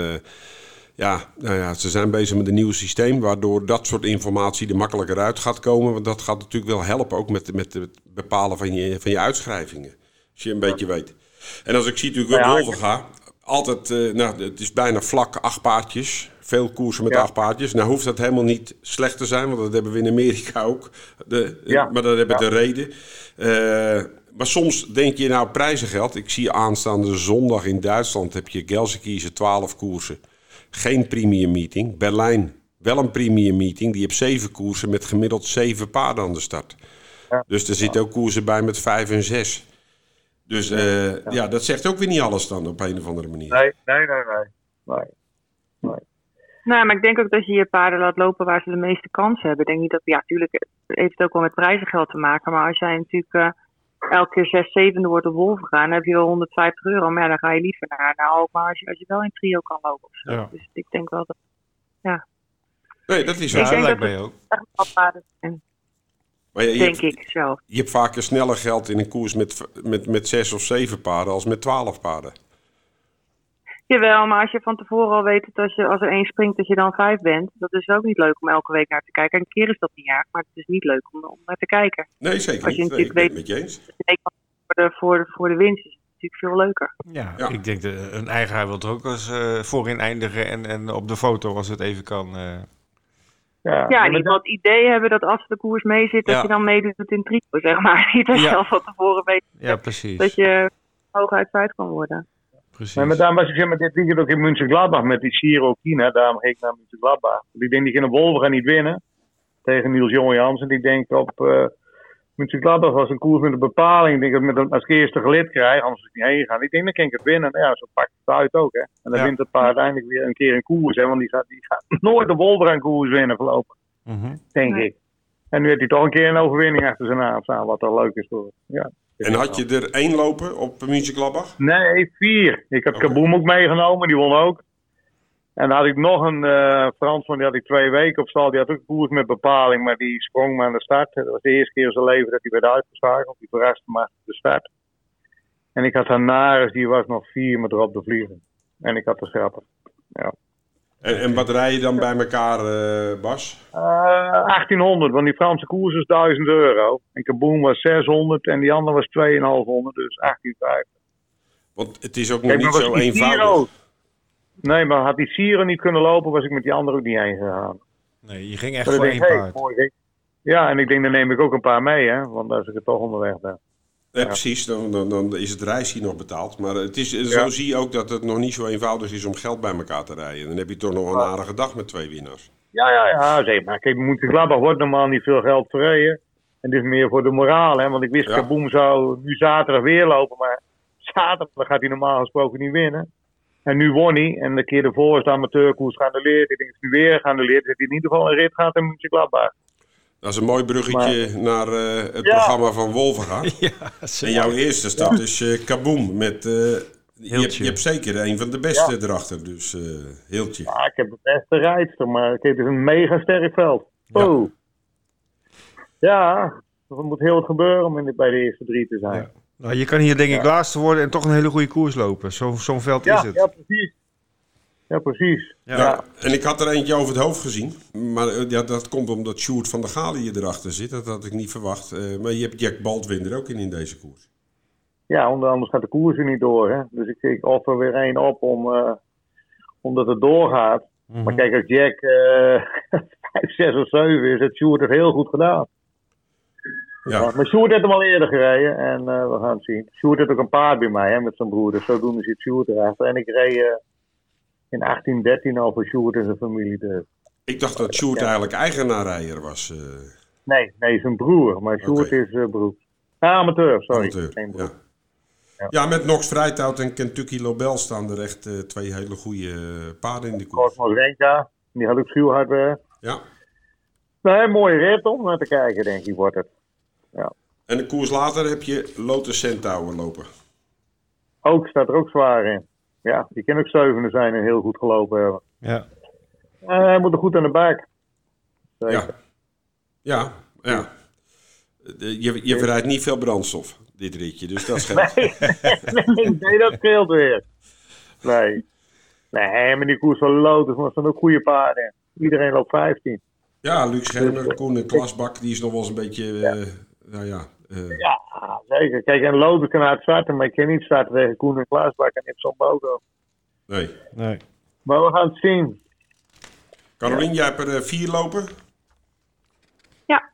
ja, nou ja, ze zijn bezig met een nieuw systeem waardoor dat soort informatie er makkelijker uit gaat komen. Want dat gaat natuurlijk wel helpen, ook met, met het bepalen van je, van je uitschrijvingen. Als je een beetje weet. En als ik zie natuurlijk Nou ook ja, ga, altijd, uh, nou, het is bijna vlak acht paardjes. Veel koersen met Ja. acht paardjes. Nou hoeft dat helemaal niet slecht te zijn, want dat hebben we in Amerika ook. De, Ja. Maar dat hebben Ja. de reden. Eh, maar soms denk je nou prijzengeld. Ik zie aanstaande zondag in Duitsland heb je Gelsenkirchen 12 koersen. Geen premium meeting. Berlijn wel een premium meeting. Die heeft zeven koersen met gemiddeld zeven paarden aan de start. Dus er zitten ook koersen bij met vijf en zes. Dus eh, ja. dat zegt ook weer niet alles dan op een of andere manier. Nee, nee, nee, nee. nee. Nou, maar ik denk ook dat je je paarden laat lopen waar ze de meeste kans hebben. Ik denk niet dat, ja, natuurlijk heeft het ook wel met prijzengeld te maken. Maar als jij natuurlijk eh, elke keer zes, zevende wordt op Wolf gaan, dan heb je wel 150 euro. Maar ja, dan ga je liever naar, naar Alkmaar als je, als je wel in trio kan lopen. Of zo. Ja. Dus ik denk wel dat Nee, dat is zo. Ik Ja, denk lijkt dat mij ook. echt wel paarden zijn, Maar je, je denk hebt, ik zelf. je hebt vaker sneller geld in een koers met, met, met zes of zeven paarden als met twaalf paarden. Jawel, maar als je van tevoren al weet dat als, je, als er één springt dat je dan vijf bent, dat is ook niet leuk om elke week naar te kijken. Een keer is dat niet erg, maar het is niet leuk om, om naar te kijken. Nee, zeker Als je niet. Natuurlijk ben het met je eens. Nee, voor de, voor, de, voor de winst is het natuurlijk veel leuker. Ja, Ja. ik denk de, een eigenaar wil er ook eens eh, voorin eindigen en, en op de foto als het even kan. eh. Ja, Ja, niet het idee hebben dat als de koers mee zit, dat Ja. je dan meedoet in trio, zeg maar. Niet dat je al van tevoren weet ja, precies. dat je hooguit feit kan worden. precies. Maar daarom was ik zeg maar dit weekend ook in München Gladbach met die Giro Kina. Daarom ging ik naar München Gladbach. Want ik denk die in Wolven gaan niet winnen. Tegen Niels Jonge En Ik denk op uh, München Gladbach was een koers met een bepaling. Ik denk dat ik met een, als ik eerste gelid krijg, anders is ik niet heen gaan. Ik denk dan kan ik het winnen. Nou Ja, zo pakt het uit ook. Hè. En dan Ja. wint het paard uiteindelijk weer een keer een koers. Hè, want die gaat, die gaat nooit de Wolver aan koers winnen voorlopig. Mhm. Denk ik. En nu heeft hij toch een keer een overwinning achter zijn naam staan. Wat toch leuk is voor ja. En had je er één lopen op München Gladbach? Nee, vier. Ik had Oké. Kaboom ook meegenomen, die won ook. En dan had ik nog een eh Fransman, die had ik twee weken op stal. Die had ook koers met bepaling, maar die sprong me aan de start. Dat was de eerste keer in zijn leven dat hij werd uitgeslagen. Die verraste me de start. En ik had Hanaris, die was nog vier met erop de vliegen. En ik had de schrappen. En, en wat rij je dan bij elkaar, eh, Bas? Eh 1800, want die Franse koers is 1000 euro. En Kaboom was 600 en die andere was 2500, dus 1850. Want het is ook nog Kijk, niet zo was eenvoudig. Nee, maar had die Siro niet kunnen lopen, was ik met die andere ook niet heen gegaan. Nee, je ging echt Maar voor één hey, paard. Ja, en ik denk, dan neem ik ook een paar mee, hè. Want als ik er toch onderweg ben. Ja, precies, dan, dan, dan is het reis hier nog betaald. Maar het is, zo Ja. zie je ook dat het nog niet zo eenvoudig is om geld bij elkaar te rijden. Dan heb je toch nog een aardige dag met twee winnaars. Ja, ja, ja, zeg maar. Kijk, wordt normaal niet veel geld verreden. En dit is meer voor de moraal, hè. Want ik wist, Ja. Kaboom zou nu zaterdag weer lopen, maar zaterdag gaat hij normaal gesproken niet winnen. En nu won hij. En de keer ervoor is de amateurkoers geannuleerd. Ik denk, is nu weer geannuleerd. Dat hij in ieder geval een rit gaat in München Gladbach. Dat is een mooi bruggetje naar eh, het Ja. programma van Wolvenga. Ja, En jouw eerste start is eh Kaboom. Met, eh, je, hebt, je hebt zeker een van de beste erachter, dus eh Hiltje. Ja, ik heb de beste rijdster, maar kijk, het is een mega sterk veld. Ja. Oh. Ja, er moet heel wat gebeuren om in de, bij de eerste drie te zijn. Nou, je kan hier denk ik laatste worden en toch een hele goede koers lopen. Zo- Zo'n veld Ja, is het. ja, precies. Ja, precies. Ja. Ja. En ik had er eentje over het hoofd gezien. Maar eh, ja, dat komt omdat Sjoerd van der Galen hier erachter zit. Dat had ik niet verwacht. Eh, maar je hebt Jack Baldwin er ook in in deze koers. Ja, onder anders gaat de koers er niet door. Hè? Dus ik, ik offer weer één op om, eh, omdat het doorgaat. Mhm. Maar kijk, als Jack eh 5, 6 of 7 is, heeft Sjoerd het heel goed gedaan. Ja. Maar Sjoerd heeft hem al eerder gereden en eh, we gaan het zien. Sjoerd heeft ook een paard bij mij hè, met zijn broer. Dus zodoende zit Sjoerd erachter. En ik reed eh, in 1813 al voor Sjoerd en zijn familie. Dus. Ik dacht dat Sjoerd eigenlijk eigenaarrijder was. eh Nee, nee, zijn broer. Maar Sjoerd Oké. is eh broer. Ah, amateur, sorry. amateur. Geen broer. Ja. Ja. met Nox Vrijtout en Kentucky Lobel staan er echt eh, twee hele goede eh, paarden in de koers. Cosmos Renka, die had ook schuwhard weg. Ja. Nee, mooie rit om naar te kijken, denk ik, wordt het. En de koers later heb je Lotus Centaur lopen. Ook staat er ook zwaar in. Ja, die kan ook zevende zijn en heel goed gelopen hebben. Ja. Eh, hij moet er goed aan de bak. Zeker. Ja. Ja, ja. De- Je, je verrijdt niet veel brandstof, dit ritje, dus dat scheelt. nee, nee, dat scheelt weer. Nee. Nee, maar die koers van Lotus, maar er staan ook goede paarden. Iedereen loopt 15. Ja, Luc Schermer, Koen en Klasbak, die is nog wel eens een beetje, eh, nou ja, eh, Ja, zeker. Kijk, en Lotus kan hard starten, maar ik kan niet starten tegen Koen en Klaasbak en Ipson Bogo. nee. Nee. Maar we gaan het zien. Carolien, jij hebt er eh, vier lopen. Ja.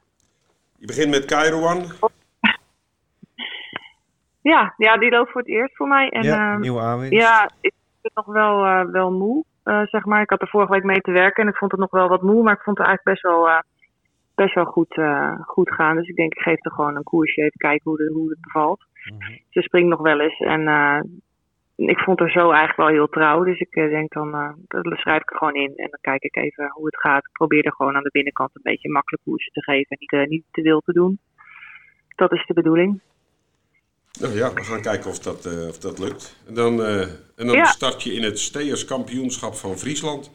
Je begint met Kairouan. Ja, ja, die loopt voor het eerst voor mij. En, ja, ehm, nieuwe aanwinst. Ja, ik vind het nog wel, eh, wel moe, eh, zeg maar. Ik had er vorige week mee te werken en ik vond het nog wel wat moe, maar ik vond het eigenlijk best wel, eh, best wel goed, eh, goed gaan. Dus ik denk, ik geef er gewoon een koersje, even kijken hoe, de, hoe het bevalt. Mhm. Ze springt nog wel eens en eh, ik vond haar zo eigenlijk wel heel trouw. Dus ik eh, denk dan, eh, dat schrijf ik er gewoon in en dan kijk ik even hoe het gaat. Ik probeer er gewoon aan de binnenkant een beetje makkelijk koersen te geven en niet, niet te wild te doen. Dat is de bedoeling. Nou ja, we gaan kijken of dat, eh, of dat lukt. En dan, eh, en dan Ja. start je in het Steerskampioenschap van Friesland.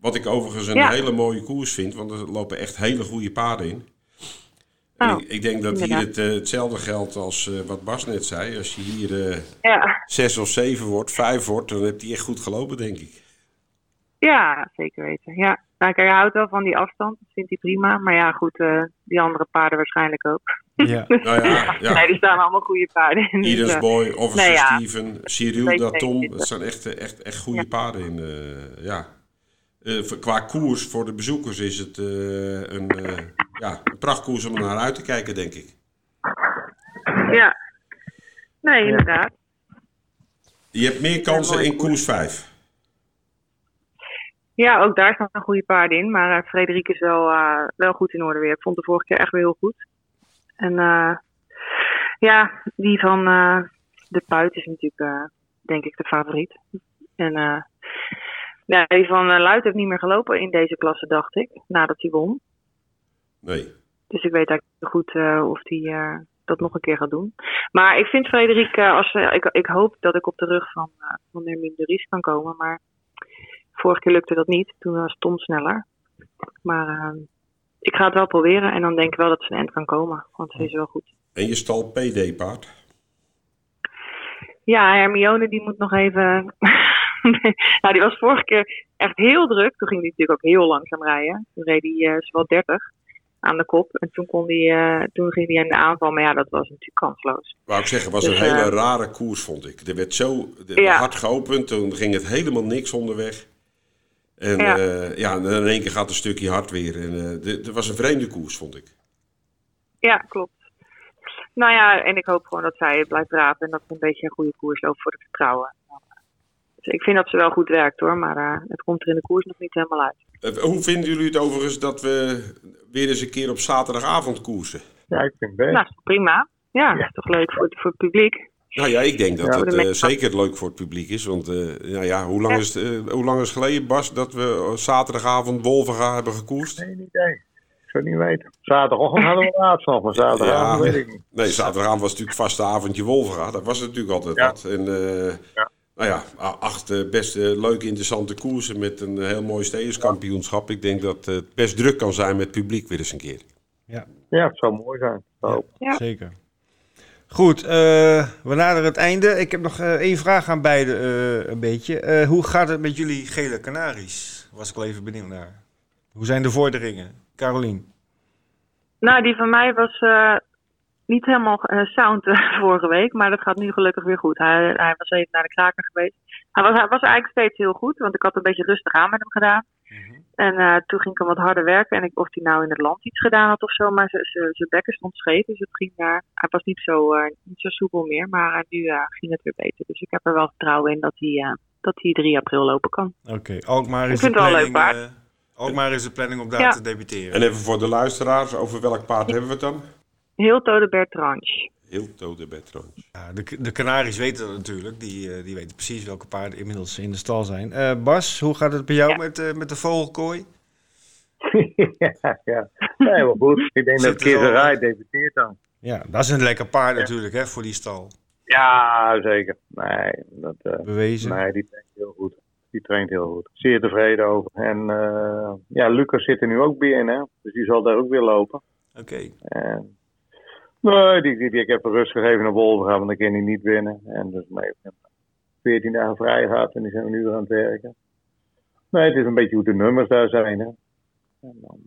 Wat ik overigens een Ja. hele mooie koers vind, want er lopen echt hele goede paarden in. En, Oh. ik, ik denk dat hier het, eh, hetzelfde geldt als eh, wat Bas net zei. Als je hier eh, Ja, zes of zeven wordt, vijf wordt, dan heeft hij echt goed gelopen, denk ik. ja zeker weten. Ja. Nou, kijk, hij houdt wel van die afstand. Dat vindt hij prima. Maar ja, goed, eh, die andere paarden waarschijnlijk ook. Ja. Nou ja, Nee, ja. er staan allemaal goede paarden in. dus, Boy, Officer nee, ja. Steven, Cyril, Weet dat ik Tom. niet. Dat zijn echt, echt, echt goede Ja. paarden in. eh, ja. Eh, qua koers voor de bezoekers is het eh, een, eh, ja, een prachtkoers om naar uit te kijken, denk ik. Ja. Nee, inderdaad. Je hebt meer kansen in koers 5. Ja, ook daar staan goede paarden in. Maar Frederik is wel, eh, wel goed in orde weer. Ik vond de vorige keer echt weer heel goed. En eh, ja, die van eh, de Puit is natuurlijk, eh, denk ik, de favoriet. En eh, ja, die van eh, Luit heeft niet meer gelopen in deze klasse, dacht ik. Nadat hij won. Nee. Dus ik weet eigenlijk niet goed eh, of hij eh, dat nog een keer gaat doen. Maar ik vind Frederik, als, ik, ik hoop dat ik op de rug van, van Hermine de Ries kan komen. Maar vorige keer lukte dat niet. Toen was Tom sneller. Maar ik ga het wel proberen. En dan denk ik wel dat ze een end kan komen. Want ze is wel goed. En je stal PD-paard. Ja, Hermione die moet nog even... nou, die was vorige keer echt heel druk. Toen ging hij natuurlijk ook heel langzaam rijden. Toen reed hij eh zowel 30 aan de kop. En toen, kon hij, eh, toen ging hij in de aanval. Maar ja, dat was natuurlijk kansloos. Wou ik zeggen, was Dus, een hele eh, rare koers, vond ik. Er werd zo Ja. hard geopend, toen ging het helemaal niks onderweg. En Ja. ja, en in één keer gaat een stukje hard weer. En, Het was een vreemde koers, vond ik. Ja, klopt. Nou ja, en ik hoop gewoon dat zij blijft draven. En dat ze een beetje een goede koers loopt voor het vertrouwen. Dus ik vind dat ze wel goed werkt hoor. Maar eh, het komt er in de koers nog niet helemaal uit. Eh, Hoe vinden jullie het overigens dat we weer eens een keer op zaterdagavond koersen? Ja, ik vind het best. Nou, is prima. Ja, dat is toch leuk voor, het- voor het publiek. Nou ja, ik denk dat Ja, het eh, zeker leuk voor het publiek is. Want eh, nou ja, hoe, lang Ja. Is het, eh, hoe lang is het geleden, Bas, dat we zaterdagavond Wolvenga hebben gekoerst? Geen idee. Ik zou het niet weten. Zaterdagochtend hadden we laatst nog, maar zaterdagavond Ja. weet ik niet. Nee, zaterdagavond was natuurlijk vaste avondje Wolvenga. Dat was het natuurlijk altijd Ja. wat. En, eh, Ja. Nou ja, acht eh, best eh, leuke, interessante koersen met een heel mooi steerskampioenschap. Ik denk dat het best druk kan zijn met publiek weer eens een keer. Ja, het zou mooi zijn. Ja. Zeker. Goed, eh, we naderen het einde. Ik heb nog eh, één vraag aan beide eh, een beetje. Eh, hoe gaat het met jullie gele kanaries? Was ik wel even benieuwd naar. Hoe zijn de vorderingen? Carolien? Nou, die van mij was eh, niet helemaal eh, sound eh, vorige week. Maar dat gaat nu gelukkig weer goed. Hij, hij was even naar de kraker geweest. Hij was, hij was eigenlijk steeds heel goed. Want ik had een beetje rustig aan met hem gedaan. En eh, toen ging ik hem wat harder werken. En ik, of hij nou in het land iets gedaan had of zo. Maar zijn bekken stond scheef. Dus het ging daar. hij was niet zo, eh, niet zo soepel meer. Maar nu eh, ging het weer beter. Dus ik heb er wel vertrouwen in dat hij, eh, dat hij 3 april lopen kan. Oké, Alkmaar Ik is vind de het wel leuk paard. Alkmaar is de planning om daar Ja. te debuteren. En even voor de luisteraars, over welk paard hebben we het dan? Heel Tode Bertrange. Heel Tode Bertrand. Ja, de, de Canaries weten dat natuurlijk. Die, eh, die weten precies welke paarden inmiddels in de stal zijn. Eh, Bas, hoe gaat het bij jou Ja. met, eh, met de vogelkooi? ja, ja. Nee, wel goed. Ik denk dat Zit wel- Kizerij debuteert dan. Ja, dat is een lekker paard natuurlijk hè, voor die stal. Ja, zeker. Nee, dat, eh, Bewezen. nee, die traint heel goed. Die traint heel goed. Zeer tevreden over. En eh, ja, Lucas zit er nu ook weer in, hè. Dus die zal daar ook weer lopen. Oké. En, nee, die, die, die, ik heb een rust gegeven naar Wolverhampton, want dan kan hij niet winnen. En dus mee 14 dagen vrij gehad en die zijn we nu weer aan het werken. Nee, het is een beetje hoe de nummers daar zijn, hè. En dan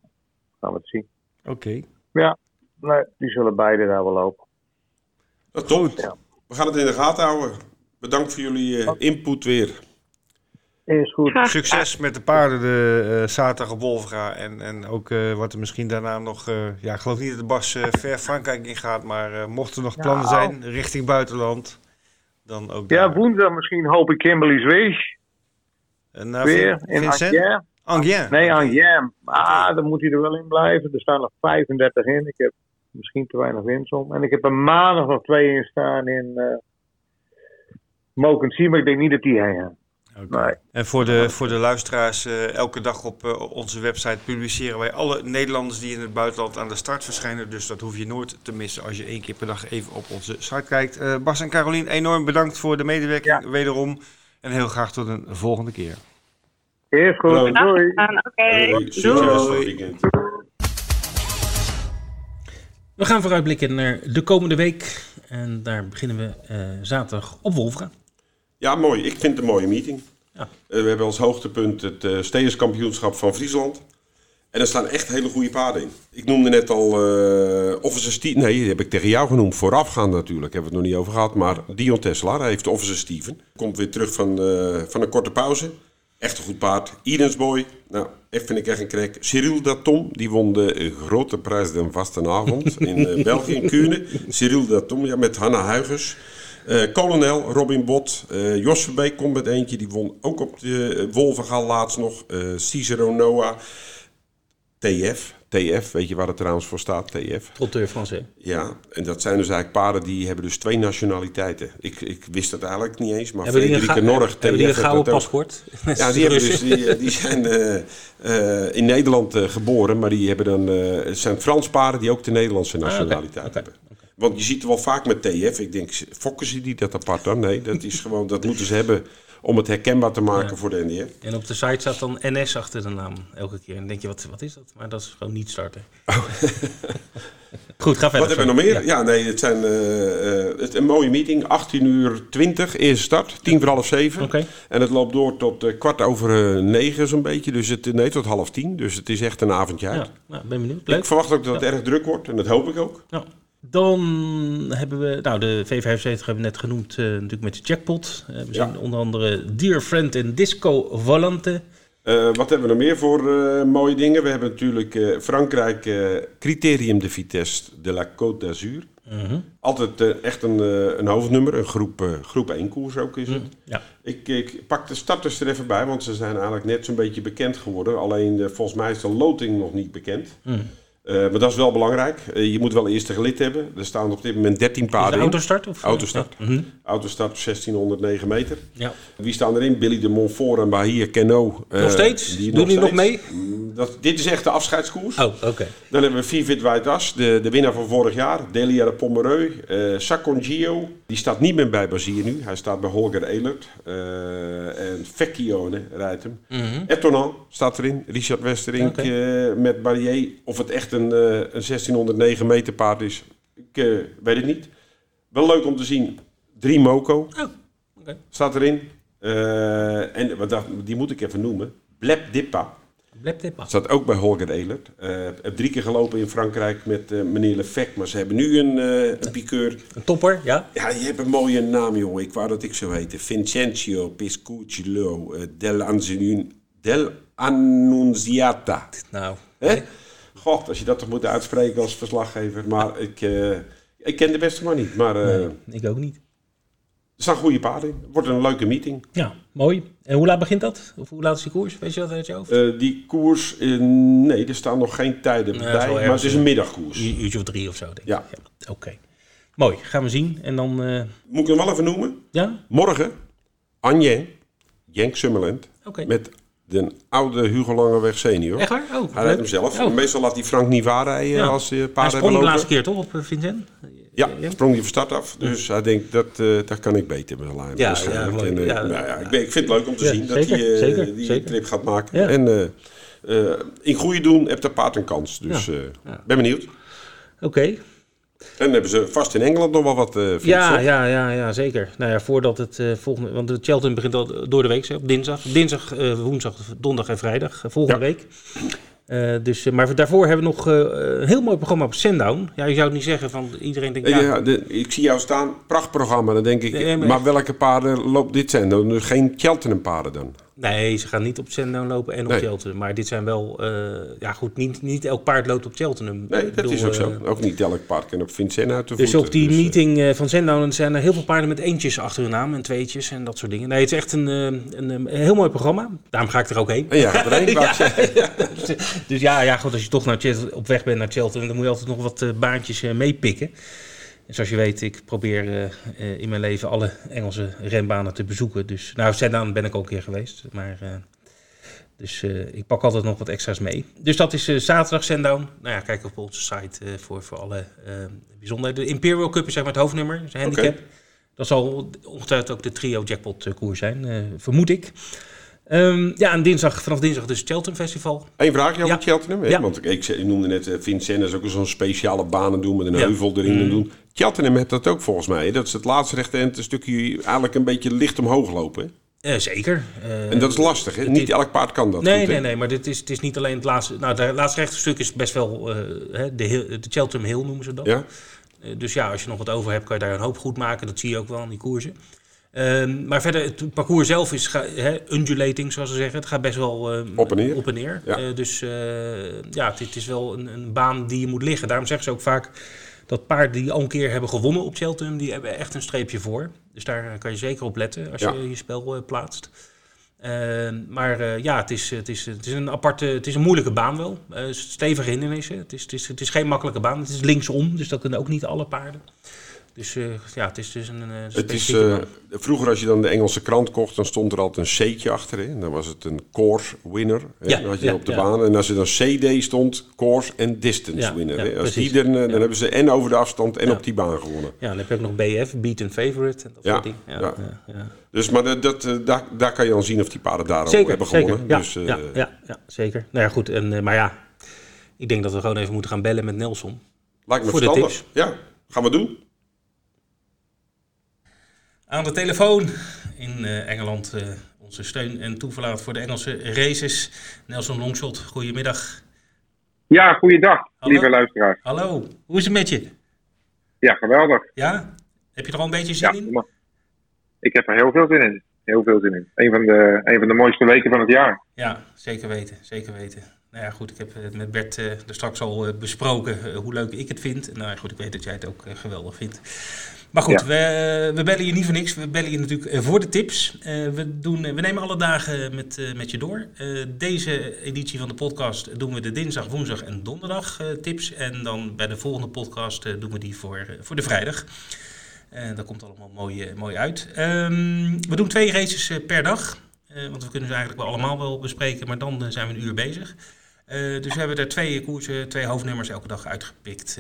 gaan we het zien. Oké. Nee, die zullen beide daar wel lopen. Dat top. Ja. We gaan het in de gaten houden. Bedankt voor jullie eh, input weer. Is goed. Graag Succes met de paarden de eh, zaterdag op Wolfga. En, en ook eh, wat er misschien daarna nog... eh, ja, ik geloof niet dat de Bas eh, ver Frankrijk ingaat. Maar eh, mochten er nog plannen Nou. zijn richting buitenland... Dan ook Ja, daar. woensdag misschien hoop ik Kimberly Zwees. En naar Weer in? Angers. Angers. Nee, Angers. Ah, dan moet hij er wel in blijven. Er staan nog 35 in. Ik heb misschien te weinig winst om. En ik heb er maandag nog twee in staan in uh, Mokensie, maar ik denk niet dat die heen gaan. Nee. En voor de, voor de luisteraars, eh, elke dag op eh, onze website publiceren wij alle Nederlanders die in het buitenland aan de start verschijnen. Dus dat hoef je nooit te missen als je één keer per dag even op onze site kijkt. Eh, Bas en Carolien, enorm bedankt voor de medewerking wederom. En heel graag tot een volgende keer. Eerst goed. Doei. Oké, doei. We gaan vooruitblikken naar de komende week. En daar beginnen we eh, zaterdag op Wolfra. Ja, mooi. Ik vind het een mooie meeting. Ja. Eh, we hebben als hoogtepunt het uh, Steerskampioenschap van Friesland. En er staan echt hele goede paarden in. Ik noemde net al uh, Officer Steven. Nee, die heb ik tegen jou genoemd. Voorafgaand natuurlijk, hebben we het nog niet over gehad. Maar Dion Tesla, heeft Officer Steven. Komt weer terug van, van een korte pauze. Echt een goed paard. Edens Boy. Nou, echt vind ik echt een krek. Cyril Datom, die won de grote prijs de vastenavond in België, in Kuurne. Cyril Datom, ja, met Hanna Huigers. Uh, Kolonel, Robin Bot, uh, Jos Verbeek komt met eentje. Die won ook op de uh, Wolvengal laatst nog. Cicero Noah. TF. TF, weet je waar het trouwens voor staat? TF. Trotteur Français. Ja, en dat zijn dus eigenlijk paarden die hebben dus twee nationaliteiten. Ik, ik wist dat eigenlijk niet eens, maar hebben Frederike Norg, hebben die een gouden paspoort? Ja, die, hebben dus, die, die zijn uh, uh, in Nederland uh, geboren, maar die hebben dan, het zijn Frans paarden die ook de Nederlandse nationaliteit ah. Okay. hebben. Want je ziet er wel vaak met TF, ik denk, fokken ze die dat apart dan? Nee, dat is gewoon, dat moeten ze hebben om het herkenbaar te maken ja. voor de NDR. En op de site staat dan NS achter de naam elke keer. En dan denk je, wat, wat is dat? Maar dat is gewoon niet starten. Oh. Goed, ga verder. Wat hebben we nog meer? Ja, ja nee, het zijn uh, uh, het, een mooie meeting. 18 uur 20, eerste start. 10 voor half 7. Okay. En het loopt door tot uh, kwart over 9 zo'n beetje. Dus het, nee, tot half 10. Dus het is echt een avondje uit. Ja, nou, ben benieuwd. Leuk. Ik verwacht ook dat het erg druk wordt. En dat hoop ik ook. Ja. Dan hebben we, nou de V75 hebben we net genoemd, uh, natuurlijk met de jackpot. Uh, we Ja. zien onder andere Dear Friend en Disco Volante. Uh, wat hebben we nog meer voor mooie dingen? We hebben natuurlijk Frankrijk Criterium de Vitesse de la Côte d'Azur. Mhm. Altijd echt een, een hoofdnummer, een groep, groep 1 koers ook is het. Ja. Ik, ik pak de starters er even bij, want ze zijn eigenlijk net zo'n beetje bekend geworden. Alleen volgens mij is de loting nog niet bekend. Mhm. Uh, maar dat is wel belangrijk. Uh, je moet wel eerst een gelid hebben. Er staan op dit moment 13 paarden in. autostart? Of, Autostart. Ja. Mhm. Autostart 1609 meter. ja. Wie staan erin? Billy de Montfort en Bahia Cano. uh, Nog steeds? die Doen die nog mee? Mm, Dat, dit is echt de afscheidskoers. Oh, oké. Dan hebben we Vivid White As, de, de winnaar van vorig jaar. Delia de Pomereux. Uh, Sacon Gio. Die staat niet meer bij Bazier nu. Hij staat bij Holger Elert. En Vecchione rijdt hem. Mhm. Etonan staat erin. Richard Westerink met Barrier. Of het echt een, uh, een 1609 meter paard is, ik uh, weet het niet. Wel leuk om te zien. Drie Moco Oh, staat erin. Uh, en wat dat, die moet ik even noemen. Blep Dippa. Blep Dippa. Staat ook bij Holger Elert. Heb drie keer gelopen in Frankrijk met meneer Lefec. Maar ze hebben nu een, een piqueur. Een topper, ja. Ja, je hebt een mooie naam, jongen. Ik wou dat ik zo heette. Vincencio Piscucciolo uh, del, Anzun, del Annunziata. Nou, Hè? God, als je dat toch moet uitspreken als verslaggever. Maar ik, uh, ik ken de beste man niet. Maar uh, nee, ik ook niet. er staan goede paarden in. Het wordt een leuke meeting. Ja, mooi. En hoe laat begint dat? Of hoe laat is die koers? Weet je dat uit je hoofd? Uh, die koers, nee, er staan nog geen tijden bij. maar het is een middagkoers. Een uurtje of drie of zo, denk ik. Ja. Oké. Mooi, gaan we zien. En dan, eh, Moet ik hem wel even noemen? ja? Morgen, Anje, Jenk Summerland, Oké. met de oude Hugo Langeweg senior. Echt waar? Oh, Hij rijdt hem zelf. Oh. Meestal laat hij Frank Niva rijden Ja. als hij Hij paarden sprong hebben de lopen. laatste keer toch op eh, Vincent? Ja, sprong hij van start af. Dus hij denkt, dat, uh, dat kan ik beter met Lijn. Ja, Dus, ja, en, uh, Ja. nou ja, ik, ben, ik vind het leuk om te zien zeker, dat hij uh, zeker, die zeker. trip gaat maken. Ja. En in goede doen heeft de paard een kans. Dus ben benieuwd. Oké. En dan hebben ze vast in Engeland nog wel wat uh, fiets, Ja, ja, ja, ja, zeker. Nou ja, voordat het eh, volgende... Want de Cheltenham begint al door de week, op dinsdag. Dinsdag, eh, woensdag, donderdag en vrijdag. volgende Ja. week. Dus, maar daarvoor hebben we nog een heel mooi programma op Sandown. Ja, je zou het niet zeggen van iedereen denkt... Ja, Ja, de, ik zie jou staan, prachtprogramma. Dan denk ik, Nee, maar welke paarden loopt dit zijn? Dan dus geen Cheltenham paarden dan? Nee, ze gaan niet op Sandown lopen en op Nee. Cheltenham. Maar dit zijn wel... eh, ja goed, niet, niet elk paard loopt op Cheltenham. Nee, dat is ook eh, zo. Ook niet elk paard kan op Vincent uit de Dus voeten. op die Dus, eh, meeting eh, van Sandown zijn er heel veel paarden met eentjes achter hun naam en tweetjes en dat soort dingen. Nee, het is echt een, eh, een, een heel mooi programma. Daarom ga ik er ook heen. En ja, ik zeggen. Dus ja, ja goed, als je toch naar op weg bent naar Cheltenham, dan moet je altijd nog wat eh, baantjes eh, meepikken. Zoals je weet, ik probeer eh, in mijn leven alle Engelse renbanen te bezoeken. Dus, nou, Sandown ben ik ook een keer geweest, maar... eh, dus eh, ik pak altijd nog wat extra's mee. Dus dat is zaterdag Sandown. Nou ja, kijk op onze site voor, voor alle bijzonderheden. De Imperial Cup is zeg maar het hoofdnummer, een handicap. Dat zal ongetwijfeld ook de trio jackpot koers zijn, vermoed ik. Ehm, ja, en dinsdag, vanaf dinsdag dus het Cheltenham Festival. Eén vraagje over Ja. Cheltenham. Hè? Ja. Want ik, ik noemde net uh, Vincennes ook zo'n speciale banen doen met een Ja. heuvel erin en Mm. doen. Cheltenham heeft dat ook volgens mij. hè? Dat is het laatste rechte eind een stukje eigenlijk een beetje licht omhoog lopen. hè? Eh, zeker. Eh, En dat is lastig. Hè? Niet elk paard kan dat Nee, goed, hè? nee, nee, maar dit is, het is niet alleen het laatste. Nou, het laatste rechte stuk is best wel eh, hè, de, de Cheltenham Hill noemen ze dat. Ja? Eh, dus ja, als je nog wat over hebt, kan je daar een hoop goed maken. Dat zie je ook wel aan die koersen. Ehm, maar verder, het parcours zelf is hè, undulating, zoals ze zeggen. Het gaat best wel eh, Op en neer. Op en neer. Ja. Eh, dus eh, ja, het, het is wel een, een baan die je moet liggen. Daarom zeggen ze ook vaak dat paarden die al een keer hebben gewonnen op Cheltenham, die hebben echt een streepje voor. Dus daar kan je zeker op letten als Ja. je je spel eh, plaatst. Ehm, maar eh, ja, het is, het, is, het is een aparte, het is een moeilijke baan wel. Eh, stevige hindernissen. Het is, het, is, het is geen makkelijke baan. Het is linksom, dus dat kunnen ook niet alle paarden. Dus eh, ja, het is dus een, een Het is, eh, vroeger als je dan de Engelse krant kocht, dan stond er altijd een C'tje achter. Hè? En dan was het een course winner. Hè? Ja, dan had je ja, op de ja. baan. En als er dan CD stond, course en distance winner. hè? Als precies. die eh, dan Ja. hebben ze en over de afstand en op die baan gewonnen. Ja, dan heb je ook nog BF, Beat and Favorite en dat Ja, soort dingen. Ja. Dus, maar dat, dat, eh, daar, daar kan je dan zien of die paarden daar Zeker, hebben zeker. gewonnen. Ja, dus, eh, ja, ja, ja, zeker. Nou ja, goed. En, eh, maar ja, ik denk dat we gewoon even moeten gaan bellen met Nelson. lijkt me voor de verstandig. tips. Ja, gaan we doen. Aan de telefoon in eh, Engeland eh, onze steun en toeverlaat voor de Engelse races. Nelson Longshot, goedemiddag. Ja, goeiedag, Hallo. lieve luisteraars. Hallo, hoe is het met je? Ja, geweldig. Ja? Heb je er al een beetje zin Ja, in? ik heb er heel veel zin in. Heel veel zin in. Een van de, een van de mooiste weken van het jaar. Ja, zeker weten, zeker weten. Nou ja, goed, ik heb eh, met Bert er straks al besproken hoe leuk ik het vind. Nou ja, goed, ik weet dat jij het ook geweldig vindt. Maar goed, Ja. we, we bellen je niet voor niks. We bellen je natuurlijk eh, voor de tips. Eh, we, doen, eh, we nemen alle dagen met, eh, met je door. Eh, deze editie van de podcast doen we de dinsdag, woensdag en donderdag eh, tips. En dan bij de volgende podcast eh, doen we die voor, eh, voor de vrijdag. En dat komt allemaal mooi, eh, mooi uit. Ehm, we doen twee races eh, per dag. Eh, want we kunnen ze eigenlijk wel allemaal wel bespreken, maar dan eh, zijn we een uur bezig. Eh, dus we hebben er twee koersen, twee hoofdnummers elke dag uitgepikt.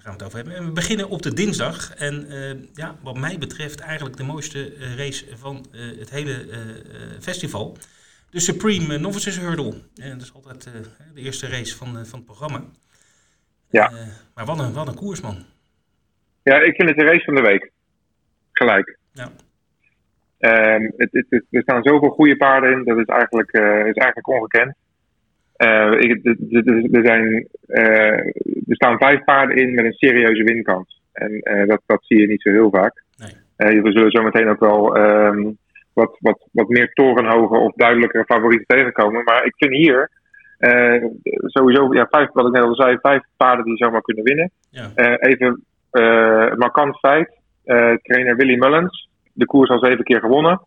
En daar gaan we het over hebben. En we beginnen op de dinsdag. En eh, ja, wat mij betreft eigenlijk de mooiste eh, race van eh, het hele festival. De Supreme Novices Hurdle. En dat is altijd de eerste race van, van het programma. Ja. Maar wat een, wat een koers, man. Ja, ik vind het de race van de week. Gelijk. Ja. Ehm, het, het, het- er staan zoveel goede paarden in. Dat is eigenlijk, is eigenlijk ongekend. Eh, ik, er, zijn, eh, er staan vijf paarden in met een serieuze winkans. En eh, dat, dat zie je niet zo heel vaak. Nee. We zullen zo meteen ook wel ehm, wat, wat, wat meer torenhoge of duidelijkere favorieten tegenkomen. Maar ik vind hier sowieso, ja, vijf, wat ik net al zei, vijf paarden die zomaar kunnen winnen. Ja. Even eh markant feit. Trainer Willy Mullins, de koers al zeven keer gewonnen.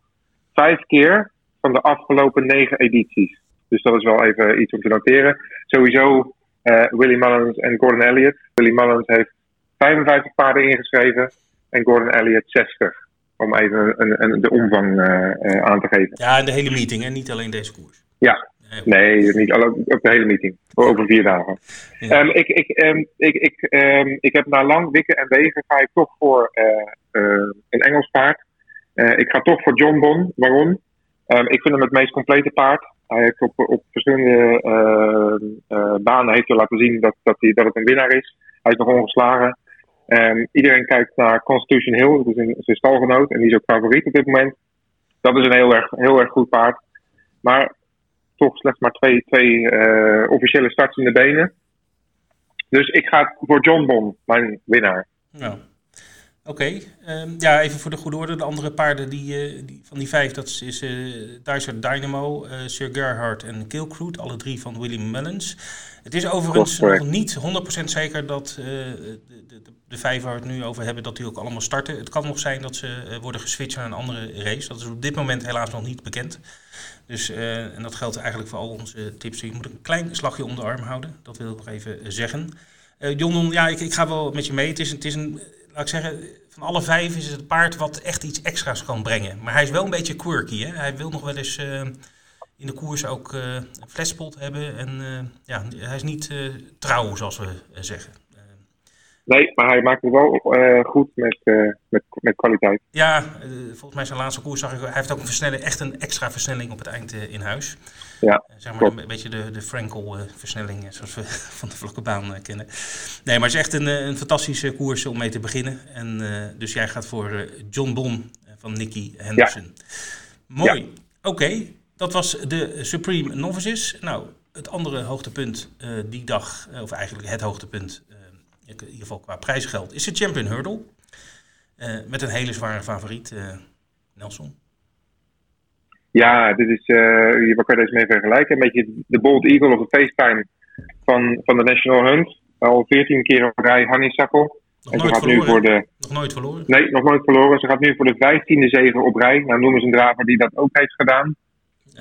Vijf keer van de afgelopen negen edities. Dus dat is wel even iets om te noteren. Sowieso eh, Willy Mullins en Gordon Elliott. Willy Mullins heeft 55 paarden ingeschreven en Gordon Elliott 60. Om even een, een, de omvang eh, eh, aan te geven. Ja, en de hele meeting, hè? niet alleen deze koers. Ja. Nee, niet alle, op de hele meeting. Over vier dagen. Ja. Ehm, ik, ik, ehm, ik, ik, ehm, ik heb na lang wikken en wegen ga ik toch voor een Engels paard. Ik ga toch voor John Bon. Waarom? Ik vind hem het meest complete paard. Hij heeft op, op verschillende ehm, eh, banen heeft laten zien dat, dat, hij, dat het een winnaar is. Hij is nog ongeslagen. Ehm, iedereen kijkt naar Constitution Hill, dat is een, zijn stalgenoot. En die is ook favoriet op dit moment. Dat is een heel erg, heel erg goed paard. Maar toch slechts maar twee, twee eh, officiële starts in de benen. Dus ik ga voor John Bon, mijn winnaar. Ja. Oké, ehm, ja, even voor de goede orde. De andere paarden die, eh, die, van die vijf, dat is, is eh, Dicer Dynamo, eh, Sir Gerhard en Kilcroot, alle drie van William Mullins. Het is overigens nog niet 100% zeker dat de, de, de, vijf waar we het nu over hebben, dat die ook allemaal starten. Het kan nog zijn dat ze worden geswitcht naar een andere race. Dat is op dit moment helaas nog niet bekend. Dus, en dat geldt eigenlijk voor al onze tips. Je moet een klein slagje om de arm houden. Dat wil ik nog even zeggen. John, ja, ik, ik ga wel met je mee. Het is, het is een, laat ik zeggen, van alle vijf is het een paard wat echt iets extra's kan brengen. Maar hij is wel een beetje quirky. Hè? Hij wil nog wel eens eh, in de koers ook eh, een flashspot hebben. En eh, ja, hij is niet trouw, zoals we zeggen. Nee, maar hij maakt het wel goed met, met, met kwaliteit. Ja, volgens mij zijn laatste koers zag ik. Hij heeft ook een versnelling, echt een extra versnelling op het eind in huis. Ja, Eh, zeg maar klopt. een beetje de, de Frankel-versnelling, zoals we van de vlakke baan eh, kennen. Nee, maar het is echt een, eh, een fantastische koers om mee te beginnen. En, eh, dus jij gaat voor eh, John Bon eh, van Nicky Henderson. Mooi. Oké, dat was de Supreme Novices. Nou, het andere hoogtepunt eh, die dag, eh, of eigenlijk het hoogtepunt, eh, in ieder geval qua prijsgeld, is de Champion Hurdle. Eh, met een hele zware favoriet, eh, Nelson. Ja, dit is, eh waar kan je deze mee vergelijken? Een beetje de Bold Eagle of de FaceTime van, van de National Hunt. Al 14 keer op rij. Nog En ze nooit gaat nu verloren. voor de. Nog nooit verloren. Nee, nog nooit verloren. Ze gaat nu voor de 15e zege op rij. Nou noemen ze een draver die dat ook heeft gedaan.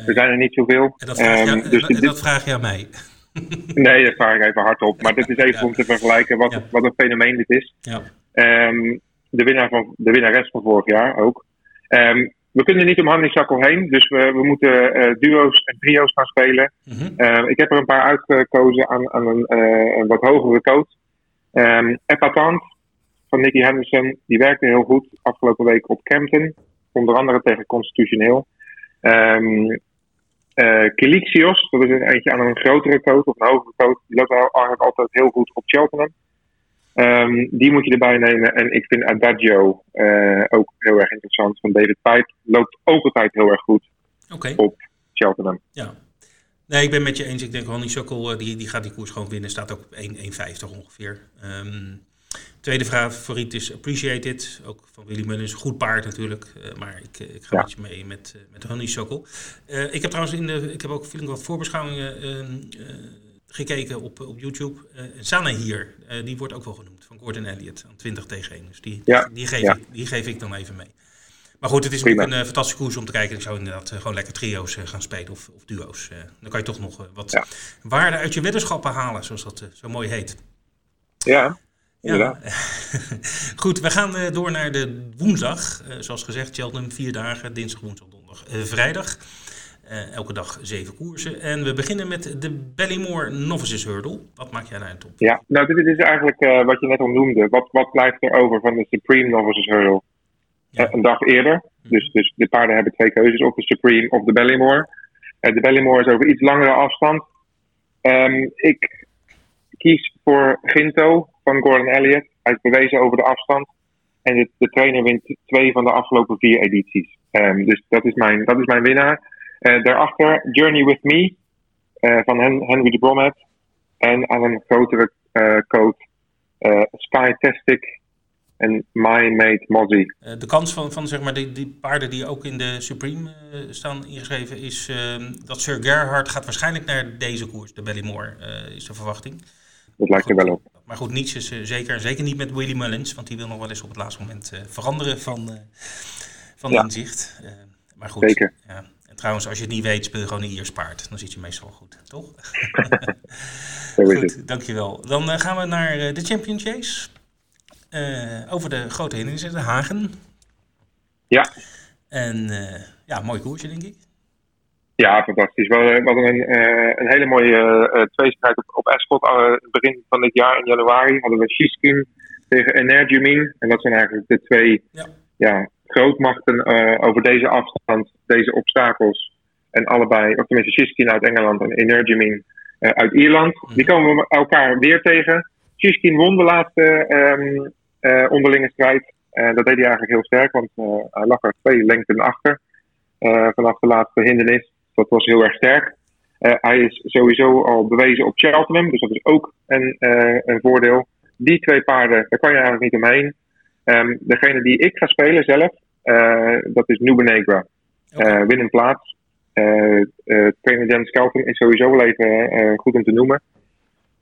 Er zijn er niet zoveel. En dat vraag, je, Ehm, aan- dus en dit- dat vraag je aan mij. Nee, dat vraag ik even hardop. Maar dit is even Ja. om te vergelijken wat, Ja. wat een fenomeen dit is. Ja. Ehm, de, winnaar van, de winnares van vorig jaar ook. Ehm, we kunnen niet om Honeysuckle heen, dus we, we moeten eh, duo's en trio's gaan spelen. Mhm. Ehm, ik heb er een paar uitgekozen aan, aan een, eh, een wat hogere coat. Ehm Epatant van Nicky Henderson, die werkte heel goed afgelopen week op Campton. Onder andere tegen Constitutioneel. Ehm eh, Kilixios, dat is een eentje aan een grotere coat of een hogere coat. Die loopt eigenlijk altijd heel goed op Cheltenham. Ehm, die moet je erbij nemen. En ik vind Adagio eh, ook heel erg interessant. Van David Pipe loopt ook altijd heel erg goed op Cheltenham. ja. Nee, ik ben met je eens. Ik denk Honey Sokkel, die, die gaat die koers gewoon winnen. Staat ook op 1 1,50 ongeveer. Ehm, tweede favoriet is Appreciated. Ook van Willy Mullins. Een goed paard natuurlijk. eh, maar ik, eh, ik ga Ja. met je mee met, eh, met Honey Sokkel. Eh, ik heb trouwens in de, ik heb ook flink wat voorbeschouwingen ehm, eh, gekeken op, op YouTube. Eh Sana hier, eh, die wordt ook wel genoemd. Van Gordon Elliott aan 20 tegen 1. Dus die, Ja, die, geef ja. ik, die geef ik dan even mee. Maar goed, het is Prima. een eh, fantastische koers om te kijken. Ik zou inderdaad gewoon lekker trio's gaan spelen of, of duo's. Dan kan je toch nog wat Ja. waarde uit je weddenschappen halen, zoals dat zo mooi heet. Ja, inderdaad. Goed, we gaan door naar de woensdag. Zoals gezegd, Cheltenham vier dagen. Dinsdag, woensdag, donderdag, vrijdag. Eh, elke dag zeven koersen. En we beginnen met de Ballymore Novices Hurdle. Wat maak jij daarin op? Ja, nou dit is eigenlijk eh, wat je net al noemde. Wat, wat blijft er over van de Supreme Novices Hurdle? Ja. Eh, een dag eerder. Dus, dus de paarden hebben twee keuzes, of de Supreme of de Ballymore. De Ballymore is over iets langere afstand. Ehm, ik kies voor Ginto van Gordon Elliott. Hij is bewezen over de afstand. En de, de trainer wint twee van de afgelopen vier edities. Ehm, dus dat is mijn, dat is mijn winnaar. Eh, daarachter Journey With Me eh, van Hen- Henry de Bromhead. En aan een grotere eh Sky Tastic en My Mate Mozzie. De kans van, van zeg maar, die, die paarden die ook in de Supreme staan ingeschreven is ehm, dat Sir Gerhard gaat waarschijnlijk naar deze koers, de Ballymore, is de verwachting. Dat lijkt er wel op. Maar goed, niets is zeker. Zeker niet met Willy Mullins, want die wil nog wel eens op het laatste moment veranderen van, van Ja. inzicht. Maar goed. Zeker. Ja. En trouwens, als je het niet weet, speel je gewoon een Iers paard. Dan zit je meestal goed, toch? Goed, dankjewel. Dan eh, gaan we naar eh, de Champion Chase. Eh, over de grote hindernissen, de Hagen. Ja. En ja, mooi koersje, denk ik. Ja, fantastisch. We hadden, een, een hele mooie tweestrijd op, op Ascot. Begin van dit jaar, in januari, hadden we Shiskin tegen Energimin. En dat zijn eigenlijk de twee Ja. ja, grootmachten eh, over deze afstand, deze obstakels. En allebei, of tenminste Shiskin uit Engeland en Energimin eh, uit Ierland. Die komen we elkaar weer tegen. Shiskin won de laatste ehm, eh, onderlinge strijd. En dat deed hij eigenlijk heel sterk, want hij lag er twee lengten achter. vanaf de laatste hindernis. Dat was heel erg sterk. Hij is sowieso al bewezen op Cheltenham, dus dat is ook een, een voordeel. Die twee paarden, daar kan je eigenlijk niet omheen. Ehm, degene die ik ga spelen zelf, dat is Nubenegra. Oké. Eh win een plaats. Eh eh, trainer Jan Skelton is sowieso wel even eh, goed om te noemen.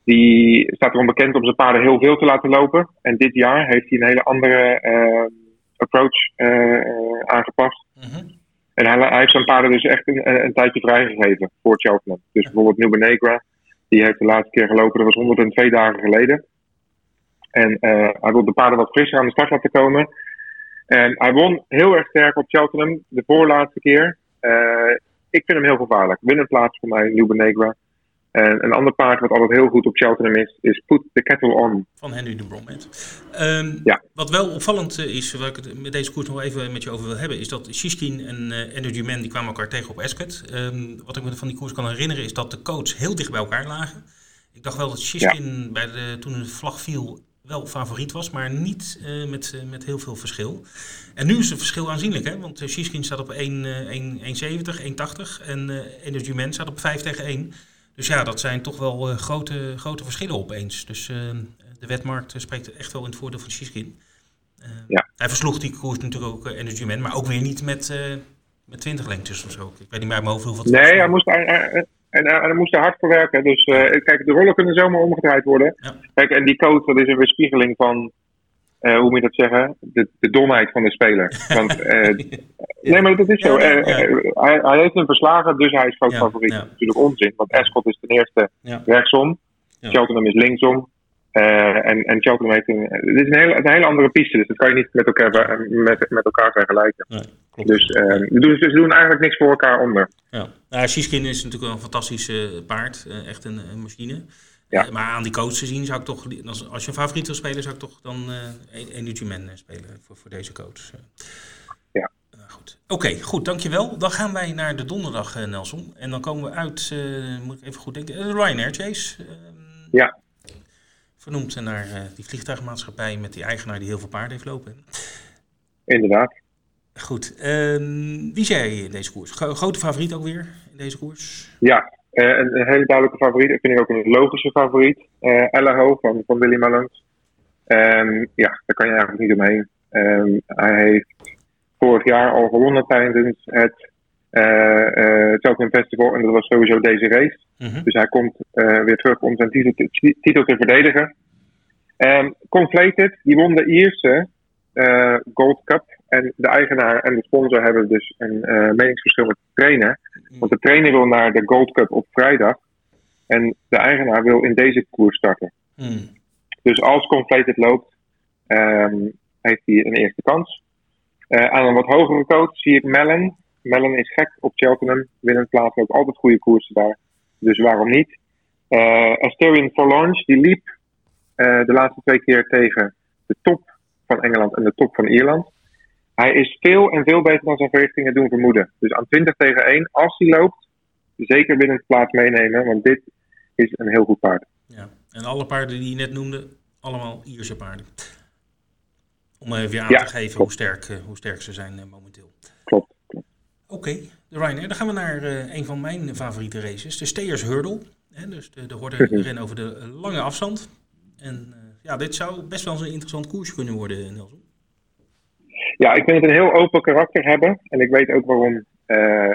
Die staat erom bekend om zijn paarden heel veel te laten lopen. En dit jaar heeft hij een hele andere eh, approach eh, eh, aangepast. Mhm. En hij, hij heeft zijn paarden dus echt een, een, een tijdje vrijgegeven voor Cheltenham. Dus bijvoorbeeld Nubenegra, die heeft de laatste keer gelopen, dat was 102 dagen geleden. En eh, hij wil de paarden wat frisser aan de start laten komen. En hij won heel erg sterk op Cheltenham de voorlaatste keer. Eh, ik vind hem heel gevaarlijk. Win een plaats voor mij, Nubenegra. En een ander paard wat altijd heel goed op Cheltenham is, is Put the Kettle On. Van Henry de Bromhead. Um, Ja. Wat wel opvallend eh, is, waar ik het met deze koers nog even met je over wil hebben, is dat Shishkin en eh, Energy Man die kwamen elkaar tegen op Ascot. Ehm, wat ik me van die koers kan herinneren is dat de coach heel dicht bij elkaar lagen. Ik dacht wel dat Shishkin bij de, toen de vlag viel wel favoriet was, maar niet eh, met, eh, met heel veel verschil. En nu is het verschil aanzienlijk, hè? want uh, Shishkin staat op 1, eh, 1, 1,70, 1,80 en eh, Energy Man staat op 5 tegen 1. Dus ja, dat zijn toch wel eh, grote, grote verschillen opeens. Dus eh, de wetmarkt eh, spreekt echt wel in het voordeel van Shishkin. Eh, Ja. Hij versloeg die koers natuurlijk ook eh, Energy Man, maar ook weer niet met, eh, met 20 lengtes of zo. Ik weet niet meer uit mijn hoofd hoeveel het was. Nee, hij moest, hij, hij- en, hij, hij moest er hard voor werken. Dus eh, kijk, de rollen kunnen zomaar omgedraaid worden. Ja. Kijk, en die coach, dat is een weerspiegeling van, eh, hoe moet je dat zeggen? De, de domheid van de speler. Want, eh, nee, maar dat is zo. Ja, ja, Eh, ja. eh, hij, hij heeft hem verslagen, dus hij is groot favoriet. Dat is natuurlijk onzin, want Escott is ten eerste rechtsom. Cheltenham is linksom. Eh, en, en een, het is een hele, een hele andere piste, dus dat kan je niet met elkaar, met, met elkaar vergelijken. Nee, klopt. Dus ze, doen, ze doen eigenlijk niks voor elkaar onder. Ja, nou, Shishkin is natuurlijk wel een fantastisch eh, paard. eh, echt een, een machine. Ja. Maar aan die coach te zien zou ik toch, als, als je een favoriet wil spelen, zou ik toch dan eh Energy Man spelen voor, voor deze coach. Ja. nou, goed. Oké, goed, dankjewel. Dan gaan wij naar de donderdag, Nelson. En dan komen we uit, moet ik even goed denken, de Ryanair Chase. Ehm, Ja. Vernoemd naar eh, die vliegtuigmaatschappij met die eigenaar die heel veel paarden heeft lopen. Inderdaad. Goed, ehm, wie zei je in deze koers? Gro- grote favoriet ook weer in deze koers? Ja, eh, een, een hele duidelijke favoriet. Ik vind ik ook een logische favoriet. Eh Allaho van, van Willy Mullins. Ehm, ja, daar kan je eigenlijk niet omheen. Ehm, hij heeft vorig jaar al gewonnen tijdens het eh eh Cheltenham Festival. En dat was sowieso deze race. Mhm. Dus hij komt eh, weer terug om zijn titel te, titel te verdedigen. Um, Conflated, die won de Ierse Gold Cup. En de eigenaar en de sponsor hebben dus een meningsverschil met de trainer. Want de trainer wil naar de Gold Cup op vrijdag. En de eigenaar wil in deze koers starten. Hmm. Dus als Conflated loopt, ehm, heeft hij een eerste kans. Aan een wat hogere coach zie ik Mellon. Mellon is gek op Cheltenham. Winnend plaats ook altijd goede koersen daar. Dus waarom niet? Eh Asterion Forlange, die liep eh, de laatste twee keer tegen de top van Engeland en de top van Ierland. Hij is veel en veel beter dan zijn verrichtingen doen vermoeden. Dus aan 20 tegen 1, als hij loopt, zeker winnend plaats meenemen. Want dit is een heel goed paard. Ja. En alle paarden die je net noemde, allemaal Ierse paarden. Om even aan Ja, te geven hoe sterk, eh, hoe sterk ze zijn momenteel. Klopt. Oké, de Ryanair. Dan gaan we naar eh, een van mijn favoriete races. De Stayers Hurdle. Hè, dus de, de horde rennen over de eh, lange afstand. En eh, ja, dit zou best wel eens een interessant koers kunnen worden, Nelson. Ja, ik vind het een heel open karakter hebben. En ik weet ook waarom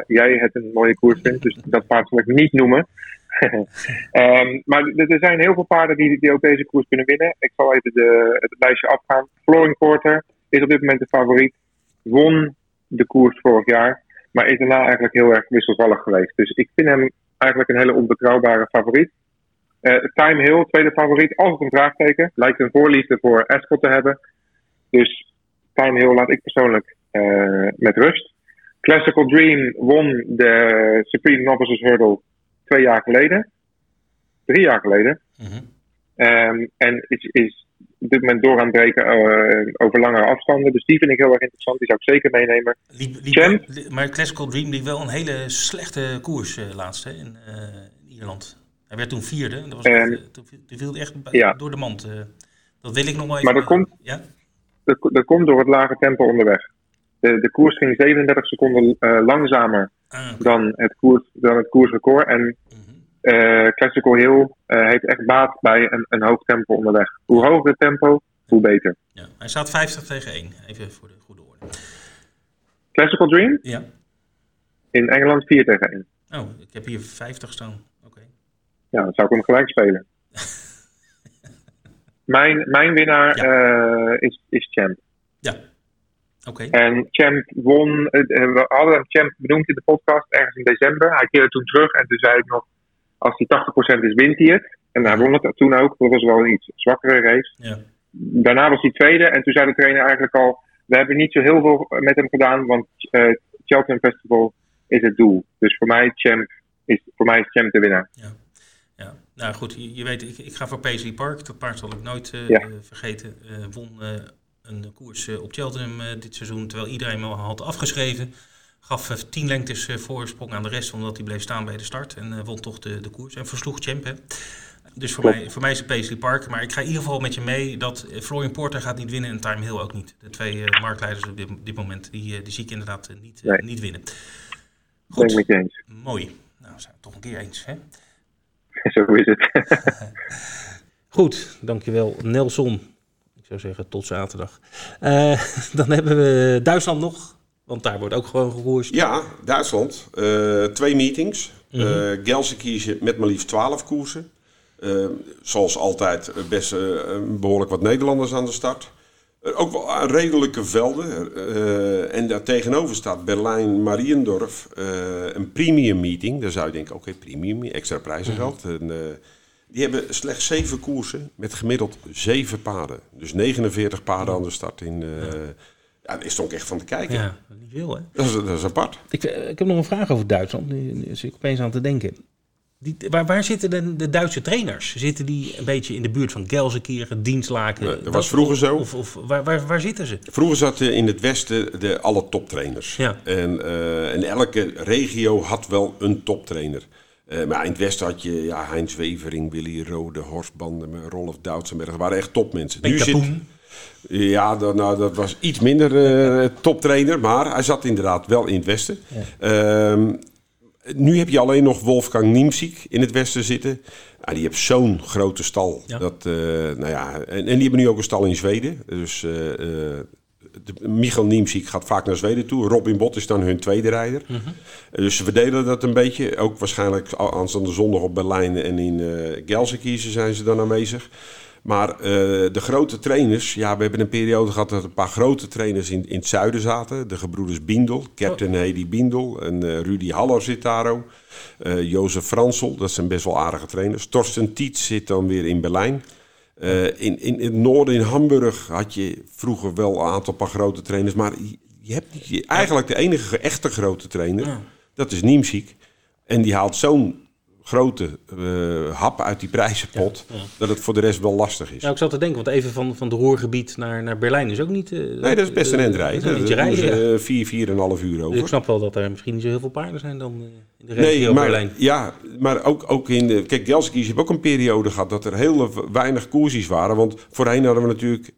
jij het een mooie koers vindt. Dus dat paard zal ik niet noemen. Ehm, maar er er zijn heel veel paarden die, die ook deze koers kunnen winnen. Ik zal even de, het lijstje afgaan. Flooring Porter is op dit moment de favoriet. Won de koers vorig jaar. Maar is daarna eigenlijk heel erg wisselvallig geweest. Dus ik vind hem eigenlijk een hele onbetrouwbare favoriet. Eh, Time Hill, tweede favoriet. Altijd een vraagteken. Lijkt een voorliefde voor Ascot te hebben. Dus Time Hill laat ik persoonlijk eh, met rust. Classical Dream won de Supreme Novices Hurdle twee jaar geleden. Drie jaar geleden. Mhm. Ehm, en is, is op dit moment door aan het breken eh, over langere afstanden. Dus die vind ik heel erg interessant. Die zou ik zeker meenemen. Liep, liep- Champ? li- maar Classical Dream liep wel een hele slechte koers eh laatst hè, in, eh, in Ierland. Hij werd toen vierde. Dat was toen viel- echt ja. door de mand. dat wil ik nog wel even... Maar dat komt- Ja? Dat, dat komt door het lage tempo onderweg. De, de koers ging 37 seconden langzamer Ah, dan het, koers, dan het koersrecord. En Mhm. Eh, Classical Hill eh, heeft echt baat bij een, een hoog tempo onderweg. Hoe hoger het tempo, hoe beter. Ja. Hij staat 50 tegen 1. Even voor de goede orde. Classical Dream Ja. in Engeland 4 tegen 1. Oh, ik heb hier 50 staan. Oké. Ja, dan zou ik hem gelijk spelen. mijn, mijn winnaar eh, is, is Champ. Ja. Oké. En Champ won, we hadden hem Champ benoemd in de podcast ergens in december. Hij keerde toen terug en toen zei ik nog, als hij 80% is, wint hij het. En hij won het toen ook, dat was wel een iets zwakkere race. Ja. Daarna was hij tweede en toen zei de trainer eigenlijk al, we hebben niet zo heel veel met hem gedaan, want eh Cheltenham Festival is het doel. Dus voor mij, Champ is, voor mij is Champ de winnaar. Nou goed, je, je weet, ik, ik ga voor Paisley Park. Dat paard zal ik nooit eh, Ja. vergeten. Eh, won een koers op Cheltenham dit seizoen, terwijl iedereen me al had afgeschreven. Gaf eh, tien lengtes eh, voorsprong aan de rest, omdat hij bleef staan bij de start. En eh, won toch de, de koers. En versloeg Champ, hè. Dus voor Klopt. mij, voor mij is het Paisley Park. Maar ik ga in ieder geval met je mee dat Florian Porter gaat niet winnen en Time Hill ook niet. De twee marktleiders op dit, dit moment, die, die zie ik inderdaad niet, Nee. niet winnen. Ben ik Goed, met je eens. mooi. Nou, zijn we het toch een keer eens, hè? Zo is het. Goed, dankjewel Nelson. Ik zou zeggen tot zaterdag. Dan hebben we Duitsland nog, want daar wordt ook gewoon gekoerst. Ja, Duitsland. Eh, twee meetings. Mhm. Eh Gelsenkirchen met maar liefst 12 koersen. Eh, zoals altijd eh, best eh, behoorlijk wat Nederlanders aan de start. Ook wel redelijke velden. En daar tegenover staat Berlijn-Mariendorf. eh, een premium meeting. Daar zou je denken, oké, premium, extra prijzengeld. En, eh, die hebben slechts zeven koersen met gemiddeld zeven paarden. Dus 49 paarden aan de start. In, ja, daar is toch echt van te kijken. Ja, niet veel hè. Dat, is, dat is apart. Ik, eh, ik heb nog een vraag over Duitsland, nu nu zit ik opeens aan te denken. Die, waar, waar zitten de, de Duitse trainers? Zitten die een beetje in de buurt van Gelsenkirchen, Dienstlaken? Nee, dat was vroeger zo. Of, of waar, waar, waar zitten ze? Vroeger zaten in het westen de, alle toptrainers. Ja. En, eh, en elke regio had wel een toptrainer. Eh, maar in het westen had je ja, Heinz Wevering, Willy Rode, Horst Bandemen, Rolf Doutsenberg. Dat waren echt topmensen. Peter zit. Ja, dat, nou, dat was iets minder eh, toptrainer, maar hij zat inderdaad wel in het westen. Ehm, nu heb je alleen nog Wolfgang Niemziek in het westen zitten. Ah, die heeft zo'n grote stal. Ja. Dat, eh, nou ja, en, en die hebben nu ook een stal in Zweden. Dus eh, de, Michael gaat vaak naar Zweden toe. Robin Bot is dan hun tweede rijder. Mhm. Dus ze verdelen dat een beetje. Ook waarschijnlijk aanstaande zondag op Berlijn en in Gelsenkirchen zijn ze dan aanwezig. Maar eh, de grote trainers, ja, we hebben een periode gehad dat een paar grote trainers in, in het zuiden zaten. De gebroeders Bindel, Captain Hedy Bindel en eh, Rudy Haller zit daar ook. Eh, Jozef Fransel, dat zijn best wel aardige trainers. Torsten Tietz zit dan weer in Berlijn. In, in, het noorden, in Hamburg, had je vroeger wel een aantal paar grote trainers. Maar je, hebt niet, eigenlijk de enige echte grote trainer, Ja. dat is Niemziek. En die haalt zo'n grote eh, hap uit die prijzenpot, dat het voor de rest wel lastig is. Nou, ik zat te denken, want even van, van de Roergebied naar, naar Berlijn is ook niet... eh, nee, dat is best een eh, endrij. dat is een eh, vier, vier en een half uur Dus ik over. snap wel dat er misschien niet zo heel veel paarden zijn dan eh, in de regio Nee, maar, Berlijn. ja, maar ook, ook in de... Kijk, Gelsenkirchen heeft ook een periode gehad dat er heel weinig koersjes waren. Want voorheen hadden we natuurlijk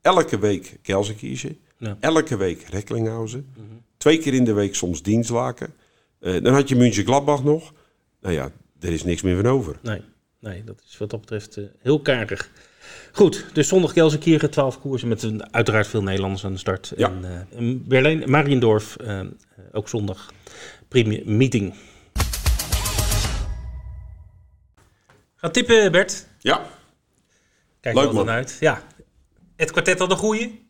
elke week Gelsenkirchen. Ja. Elke week Recklinghausen. Twee keer in de week soms Dienstlaken. Eh, dan had je München Gladbach nog. Nou ja, er is niks meer van over. Nee, nee, dat is wat dat betreft eh, heel karig. Goed, dus zondag Gelsenkirchen, 12 koersen met een, uiteraard veel Nederlanders aan de start. Ja. En eh, in Berlijn, Mariendorf, eh, ook zondag premium meeting. Ga tippen, Bert. Ja, Kijk Leuk, er man. uit. Ja. Het kwartet had een goeie.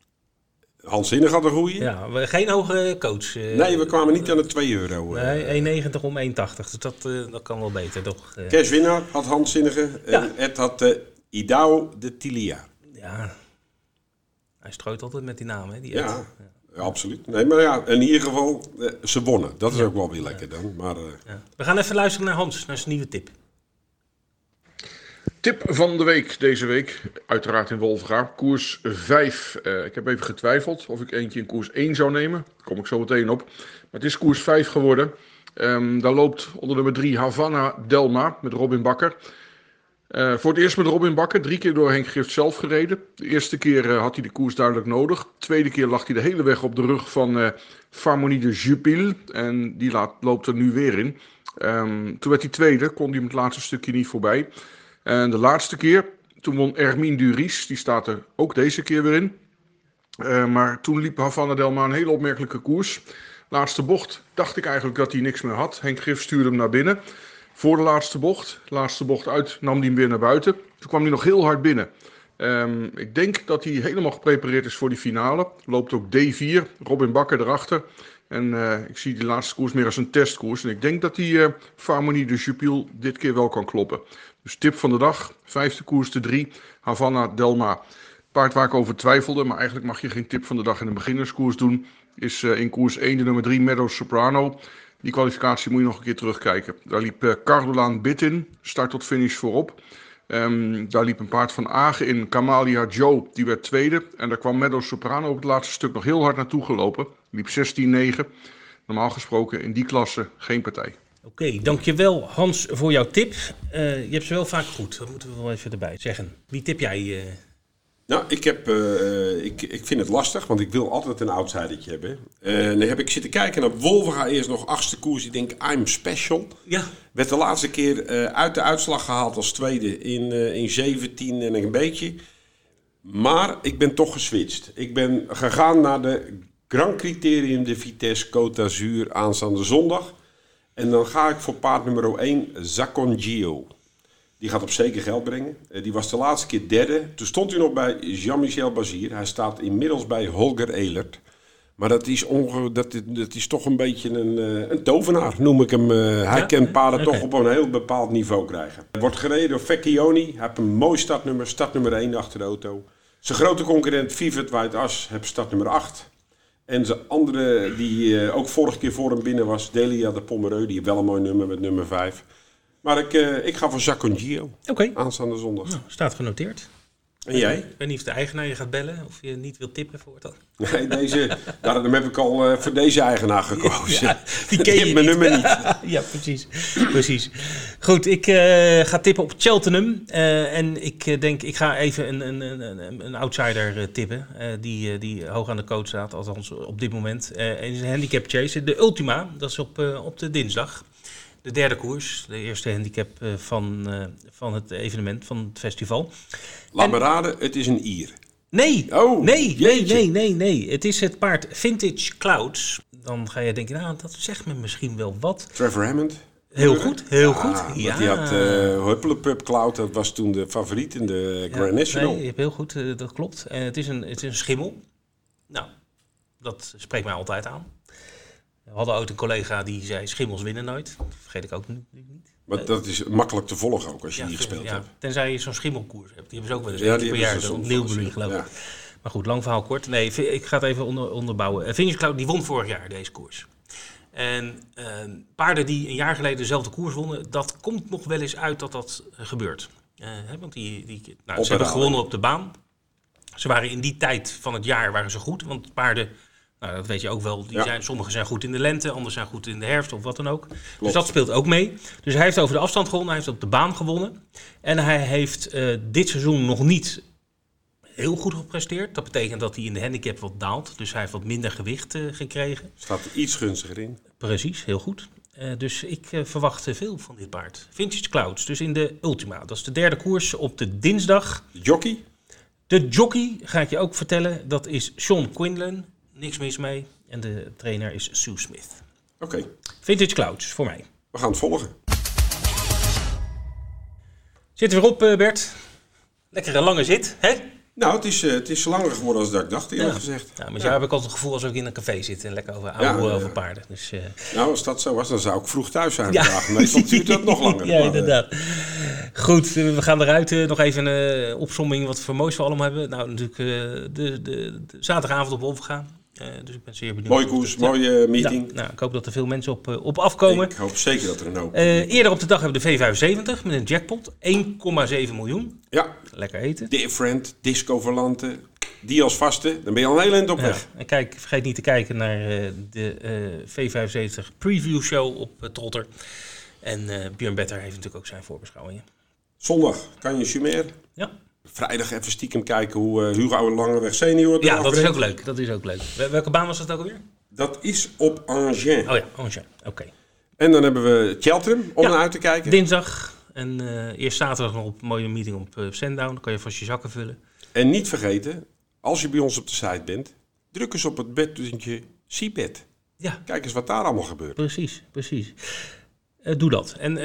Hans Zinnig had een goeie. Ja, we- geen hoge coach. eh. Nee, we kwamen niet aan de 2 euro. eh. Nee, 1,90 om 1,80. Dus dat, eh, dat kan wel beter, toch? Eh, Cash winnaar had Hans Zinnige. Ja. En Ed had Idao de Tilia. ja. Hij strooit altijd met die naam, hè? Die Ed. Ja, ja, absoluut. Nee, maar ja, in ieder geval, ze wonnen. Dat is ook wel weer lekker dan. Maar Ja. We gaan even luisteren naar Hans, naar zijn nieuwe tip. Tip van de week deze week, uiteraard in Wolfgaar, koers 5. Eh, ik heb even getwijfeld of ik eentje in koers 1 zou nemen. Daar kom ik zo meteen op. Maar het is koers 5 geworden. Ehm, daar loopt onder nummer 3 Havana Delma met Robin Bakker. Eh, voor het eerst met Robin Bakker, drie keer door Henk Gift zelf gereden. De eerste keer eh, had hij de koers duidelijk nodig. De tweede keer lag hij de hele weg op de rug van eh Farmonie de Jupil. En die laat, loopt er nu weer in. Ehm, toen werd hij tweede, kon hij hem het laatste stukje niet voorbij. En de laatste keer, toen won Ermine Duris, die staat er ook deze keer weer in. Eh, maar toen liep Havana Delma een hele opmerkelijke koers. Laatste bocht dacht ik eigenlijk dat hij niks meer had. Henk Grif stuurde hem naar binnen. Voor de laatste bocht, laatste bocht uit, nam hij hem weer naar buiten. Toen kwam hij nog heel hard binnen. Ehm, ik denk dat hij helemaal geprepareerd is voor die finale. Loopt ook D4, Robin Bakker erachter. En eh, ik zie die laatste koers meer als een testkoers. En ik denk dat die eh Farmonie de Jupiel dit keer wel kan kloppen. Dus tip van de dag, vijfde koers de drie, Havana Delma. Paard waar ik over twijfelde, maar eigenlijk mag je geen tip van de dag in een beginnerskoers doen. Is eh, in koers 1 de nummer 3 Meadow Soprano. Die kwalificatie moet je nog een keer terugkijken. Daar liep uh, Cardolaan Bitin, start tot finish voorop. Um, daar liep een paard van Agen in, Kamalia Joe, die werd tweede. En daar kwam Meadow Soprano op het laatste stuk nog heel hard naartoe gelopen. Liep 16-9. Normaal gesproken in die klasse geen partij. Oké, dankjewel Hans voor jouw tip. Uh, je hebt ze wel vaak goed, dat moeten we wel even erbij zeggen. Wie tip jij? Uh... Nou, ik, heb, uh, ik, ik vind het lastig, want ik wil altijd een outsidertje hebben. En dan heb ik zitten kijken naar Wolverga, eerst nog achtste koers. Ik denk, I'm special. Ja. Werd de laatste keer uit de uitslag gehaald als tweede in, in 17 en een beetje. Maar ik ben toch geswitcht. Ik ben gegaan naar de Grand Criterium de Vitesse Côte d'Azur aanstaande zondag. En dan ga ik voor paard nummer 1, Zacongio. Die gaat op zeker geld brengen. Eh, die was de laatste keer derde. Toen stond hij nog bij Jean-Michel Bazier. Hij staat inmiddels bij Holger Elert. Maar dat is, onge dat, dat is toch een beetje een, eh, een tovenaar, noem ik hem. Uh, hij kan paarden toch op een heel bepaald niveau krijgen. Wordt gereden door Vecchioni. Hij heeft een mooi startnummer, startnummer 1 achter de auto. Zijn grote concurrent Vivet White As heeft startnummer 8. En zijn andere, die uh, ook vorige keer voor hem binnen was, Delia de Pomereux. Die heeft wel een mooi nummer met nummer 5. Maar ik, uh, ik ga voor Zacongio. Oké. Okay. Aanstaande zondag. Nou, staat genoteerd. En jij? Ik weet niet of de eigenaar je gaat bellen of je niet wilt tippen voor dan. Nee, deze, daarom heb ik al uh, voor deze eigenaar gekozen. Ja, die ken je mijn nummer niet. ja, precies. precies. Goed, ik uh, ga tippen op Cheltenham. Uh, en ik denk, ik ga even een, een, een, een outsider tippen. die, die hoog aan de coach staat, althans op dit moment. en is een handicap chase. De Ultima, dat is op, op de dinsdag. De derde koers, de eerste handicap van, van het evenement, van het festival. Laat me raden, het is een Ier. Nee, oh, nee, nee, nee, nee, nee. Het is het paard Vintage Clouds. Dan ga je denken, nou, dat zegt me misschien wel wat. Trevor Hammond. Heel goed, heel ja, goed. Ja. Die had uh, Hupplepup Cloud, dat was toen de favoriet in de Grand ja, National. Nee, je hebt heel goed, uh, dat klopt. Uh, het, is een, het is een schimmel. Nou, dat spreekt mij altijd aan. We hadden ooit een collega die zei, schimmels winnen nooit. Dat vergeet ik ook niet. Maar dat is makkelijk te volgen ook als je ja, die gespeeld hebt. Tenzij je zo'n schimmelkoers hebt. Die hebben ze ook wel eens ja, per jaar. Op Newbury geloof ik. Maar goed, lang verhaal kort. Nee, ik ga het even onder, onderbouwen. Vintage Cloud die won vorig jaar deze koers. En uh, paarden die een jaar geleden dezelfde koers wonnen, dat komt nog wel eens uit dat dat gebeurt. Uh, hè, want die, die, nou, ze hebben gewonnen op de baan. Ze waren in die tijd van het jaar waren ze goed. Want paarden nou, dat weet je ook wel. Die zijn, sommigen zijn goed in de lente, anderen zijn goed in de herfst of wat dan ook. Dus dat speelt ook mee. Dus hij heeft over de afstand gewonnen, hij heeft op de baan gewonnen. En hij heeft uh, dit seizoen nog niet heel goed gepresteerd. Dat betekent dat hij in de handicap wat daalt. Dus hij heeft wat minder gewicht uh, gekregen. Staat er iets gunstiger in. Precies, heel goed. Uh, dus ik verwacht veel van dit paard. Vintage Clouds, dus in de Ultima. Dat is de derde koers op de dinsdag. Jockey? De jockey, ga ik je ook vertellen, dat is Sean Quinlan niks mis mee. En de trainer is Sue Smith. Oké. Okay. Vintage Clouds, voor mij. We gaan het volgen. Zitten we erop, eh, Bert? Lekkere lange zit, hè? Nou, het is, uh, het is langer geworden dan dat ik dacht, eerlijk ja. gezegd. Ja, maar ja. heb ik altijd het gevoel alsof ik in een café zit en lekker over oude ja, over paarden. Dus, uh... Nou, als dat zo was, dan zou ik vroeg thuis zijn vandaag. Meestal duurt dat nog langer. ja, inderdaad. Goed, we gaan eruit. nog even een opsomming wat voor moois we allemaal hebben. Nou, natuurlijk de, de, de, zaterdagavond op Wolfgaan. Uh, dus ik ben zeer benieuwd. Mooie koers, mooie meeting. nou, ik hoop dat er veel mensen op, uh, op afkomen. Ik hoop zeker dat er een hoop. Uh, eerder op de dag hebben we de V75 met een jackpot. 1,7 miljoen. Ja. Lekker eten. Different, Disco Verlante, die als vaste. Dan ben je al een heel eind op weg. Ja. En kijk, vergeet niet te kijken naar de V75 preview show op Trotter. En Björn Better heeft natuurlijk ook zijn voorbeschouwingen. Zondag kan je Chumer. Ja vrijdag even stiekem kijken hoe uh, Hugo Langeweg senior Ja, dat is ook leuk. Dat is ook leuk. Welke baan was dat ook alweer? Dat is op Angers. Oh ja, Angers. Oké. En dan hebben we Cheltenham om naar uit te kijken. Dinsdag. En uh, eerst zaterdag nog op een mooie meeting op uh, Sandown. Dan kan je vast je zakken vullen. En niet vergeten, als je bij ons op de site bent, druk eens op het bedpuntje Seabed. Ja. Kijk eens wat daar allemaal gebeurt. Precies, precies. doe dat. En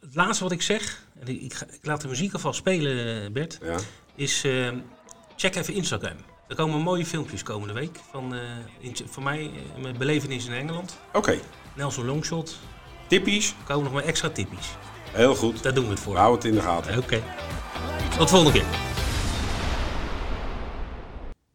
het laatste wat ik zeg, ik, ik, ik, laat de muziek alvast spelen, Bert, ja. is uh, check even Instagram. Er komen mooie filmpjes komende week van, uh, in, van mij, uh, mijn belevenis in Engeland. Oké. Okay. Nelson Longshot. Tippies? Er komen nog maar extra tippies. Heel goed. Daar doen we het voor. Houden het in de gaten. Oké. Okay. Tot de volgende keer.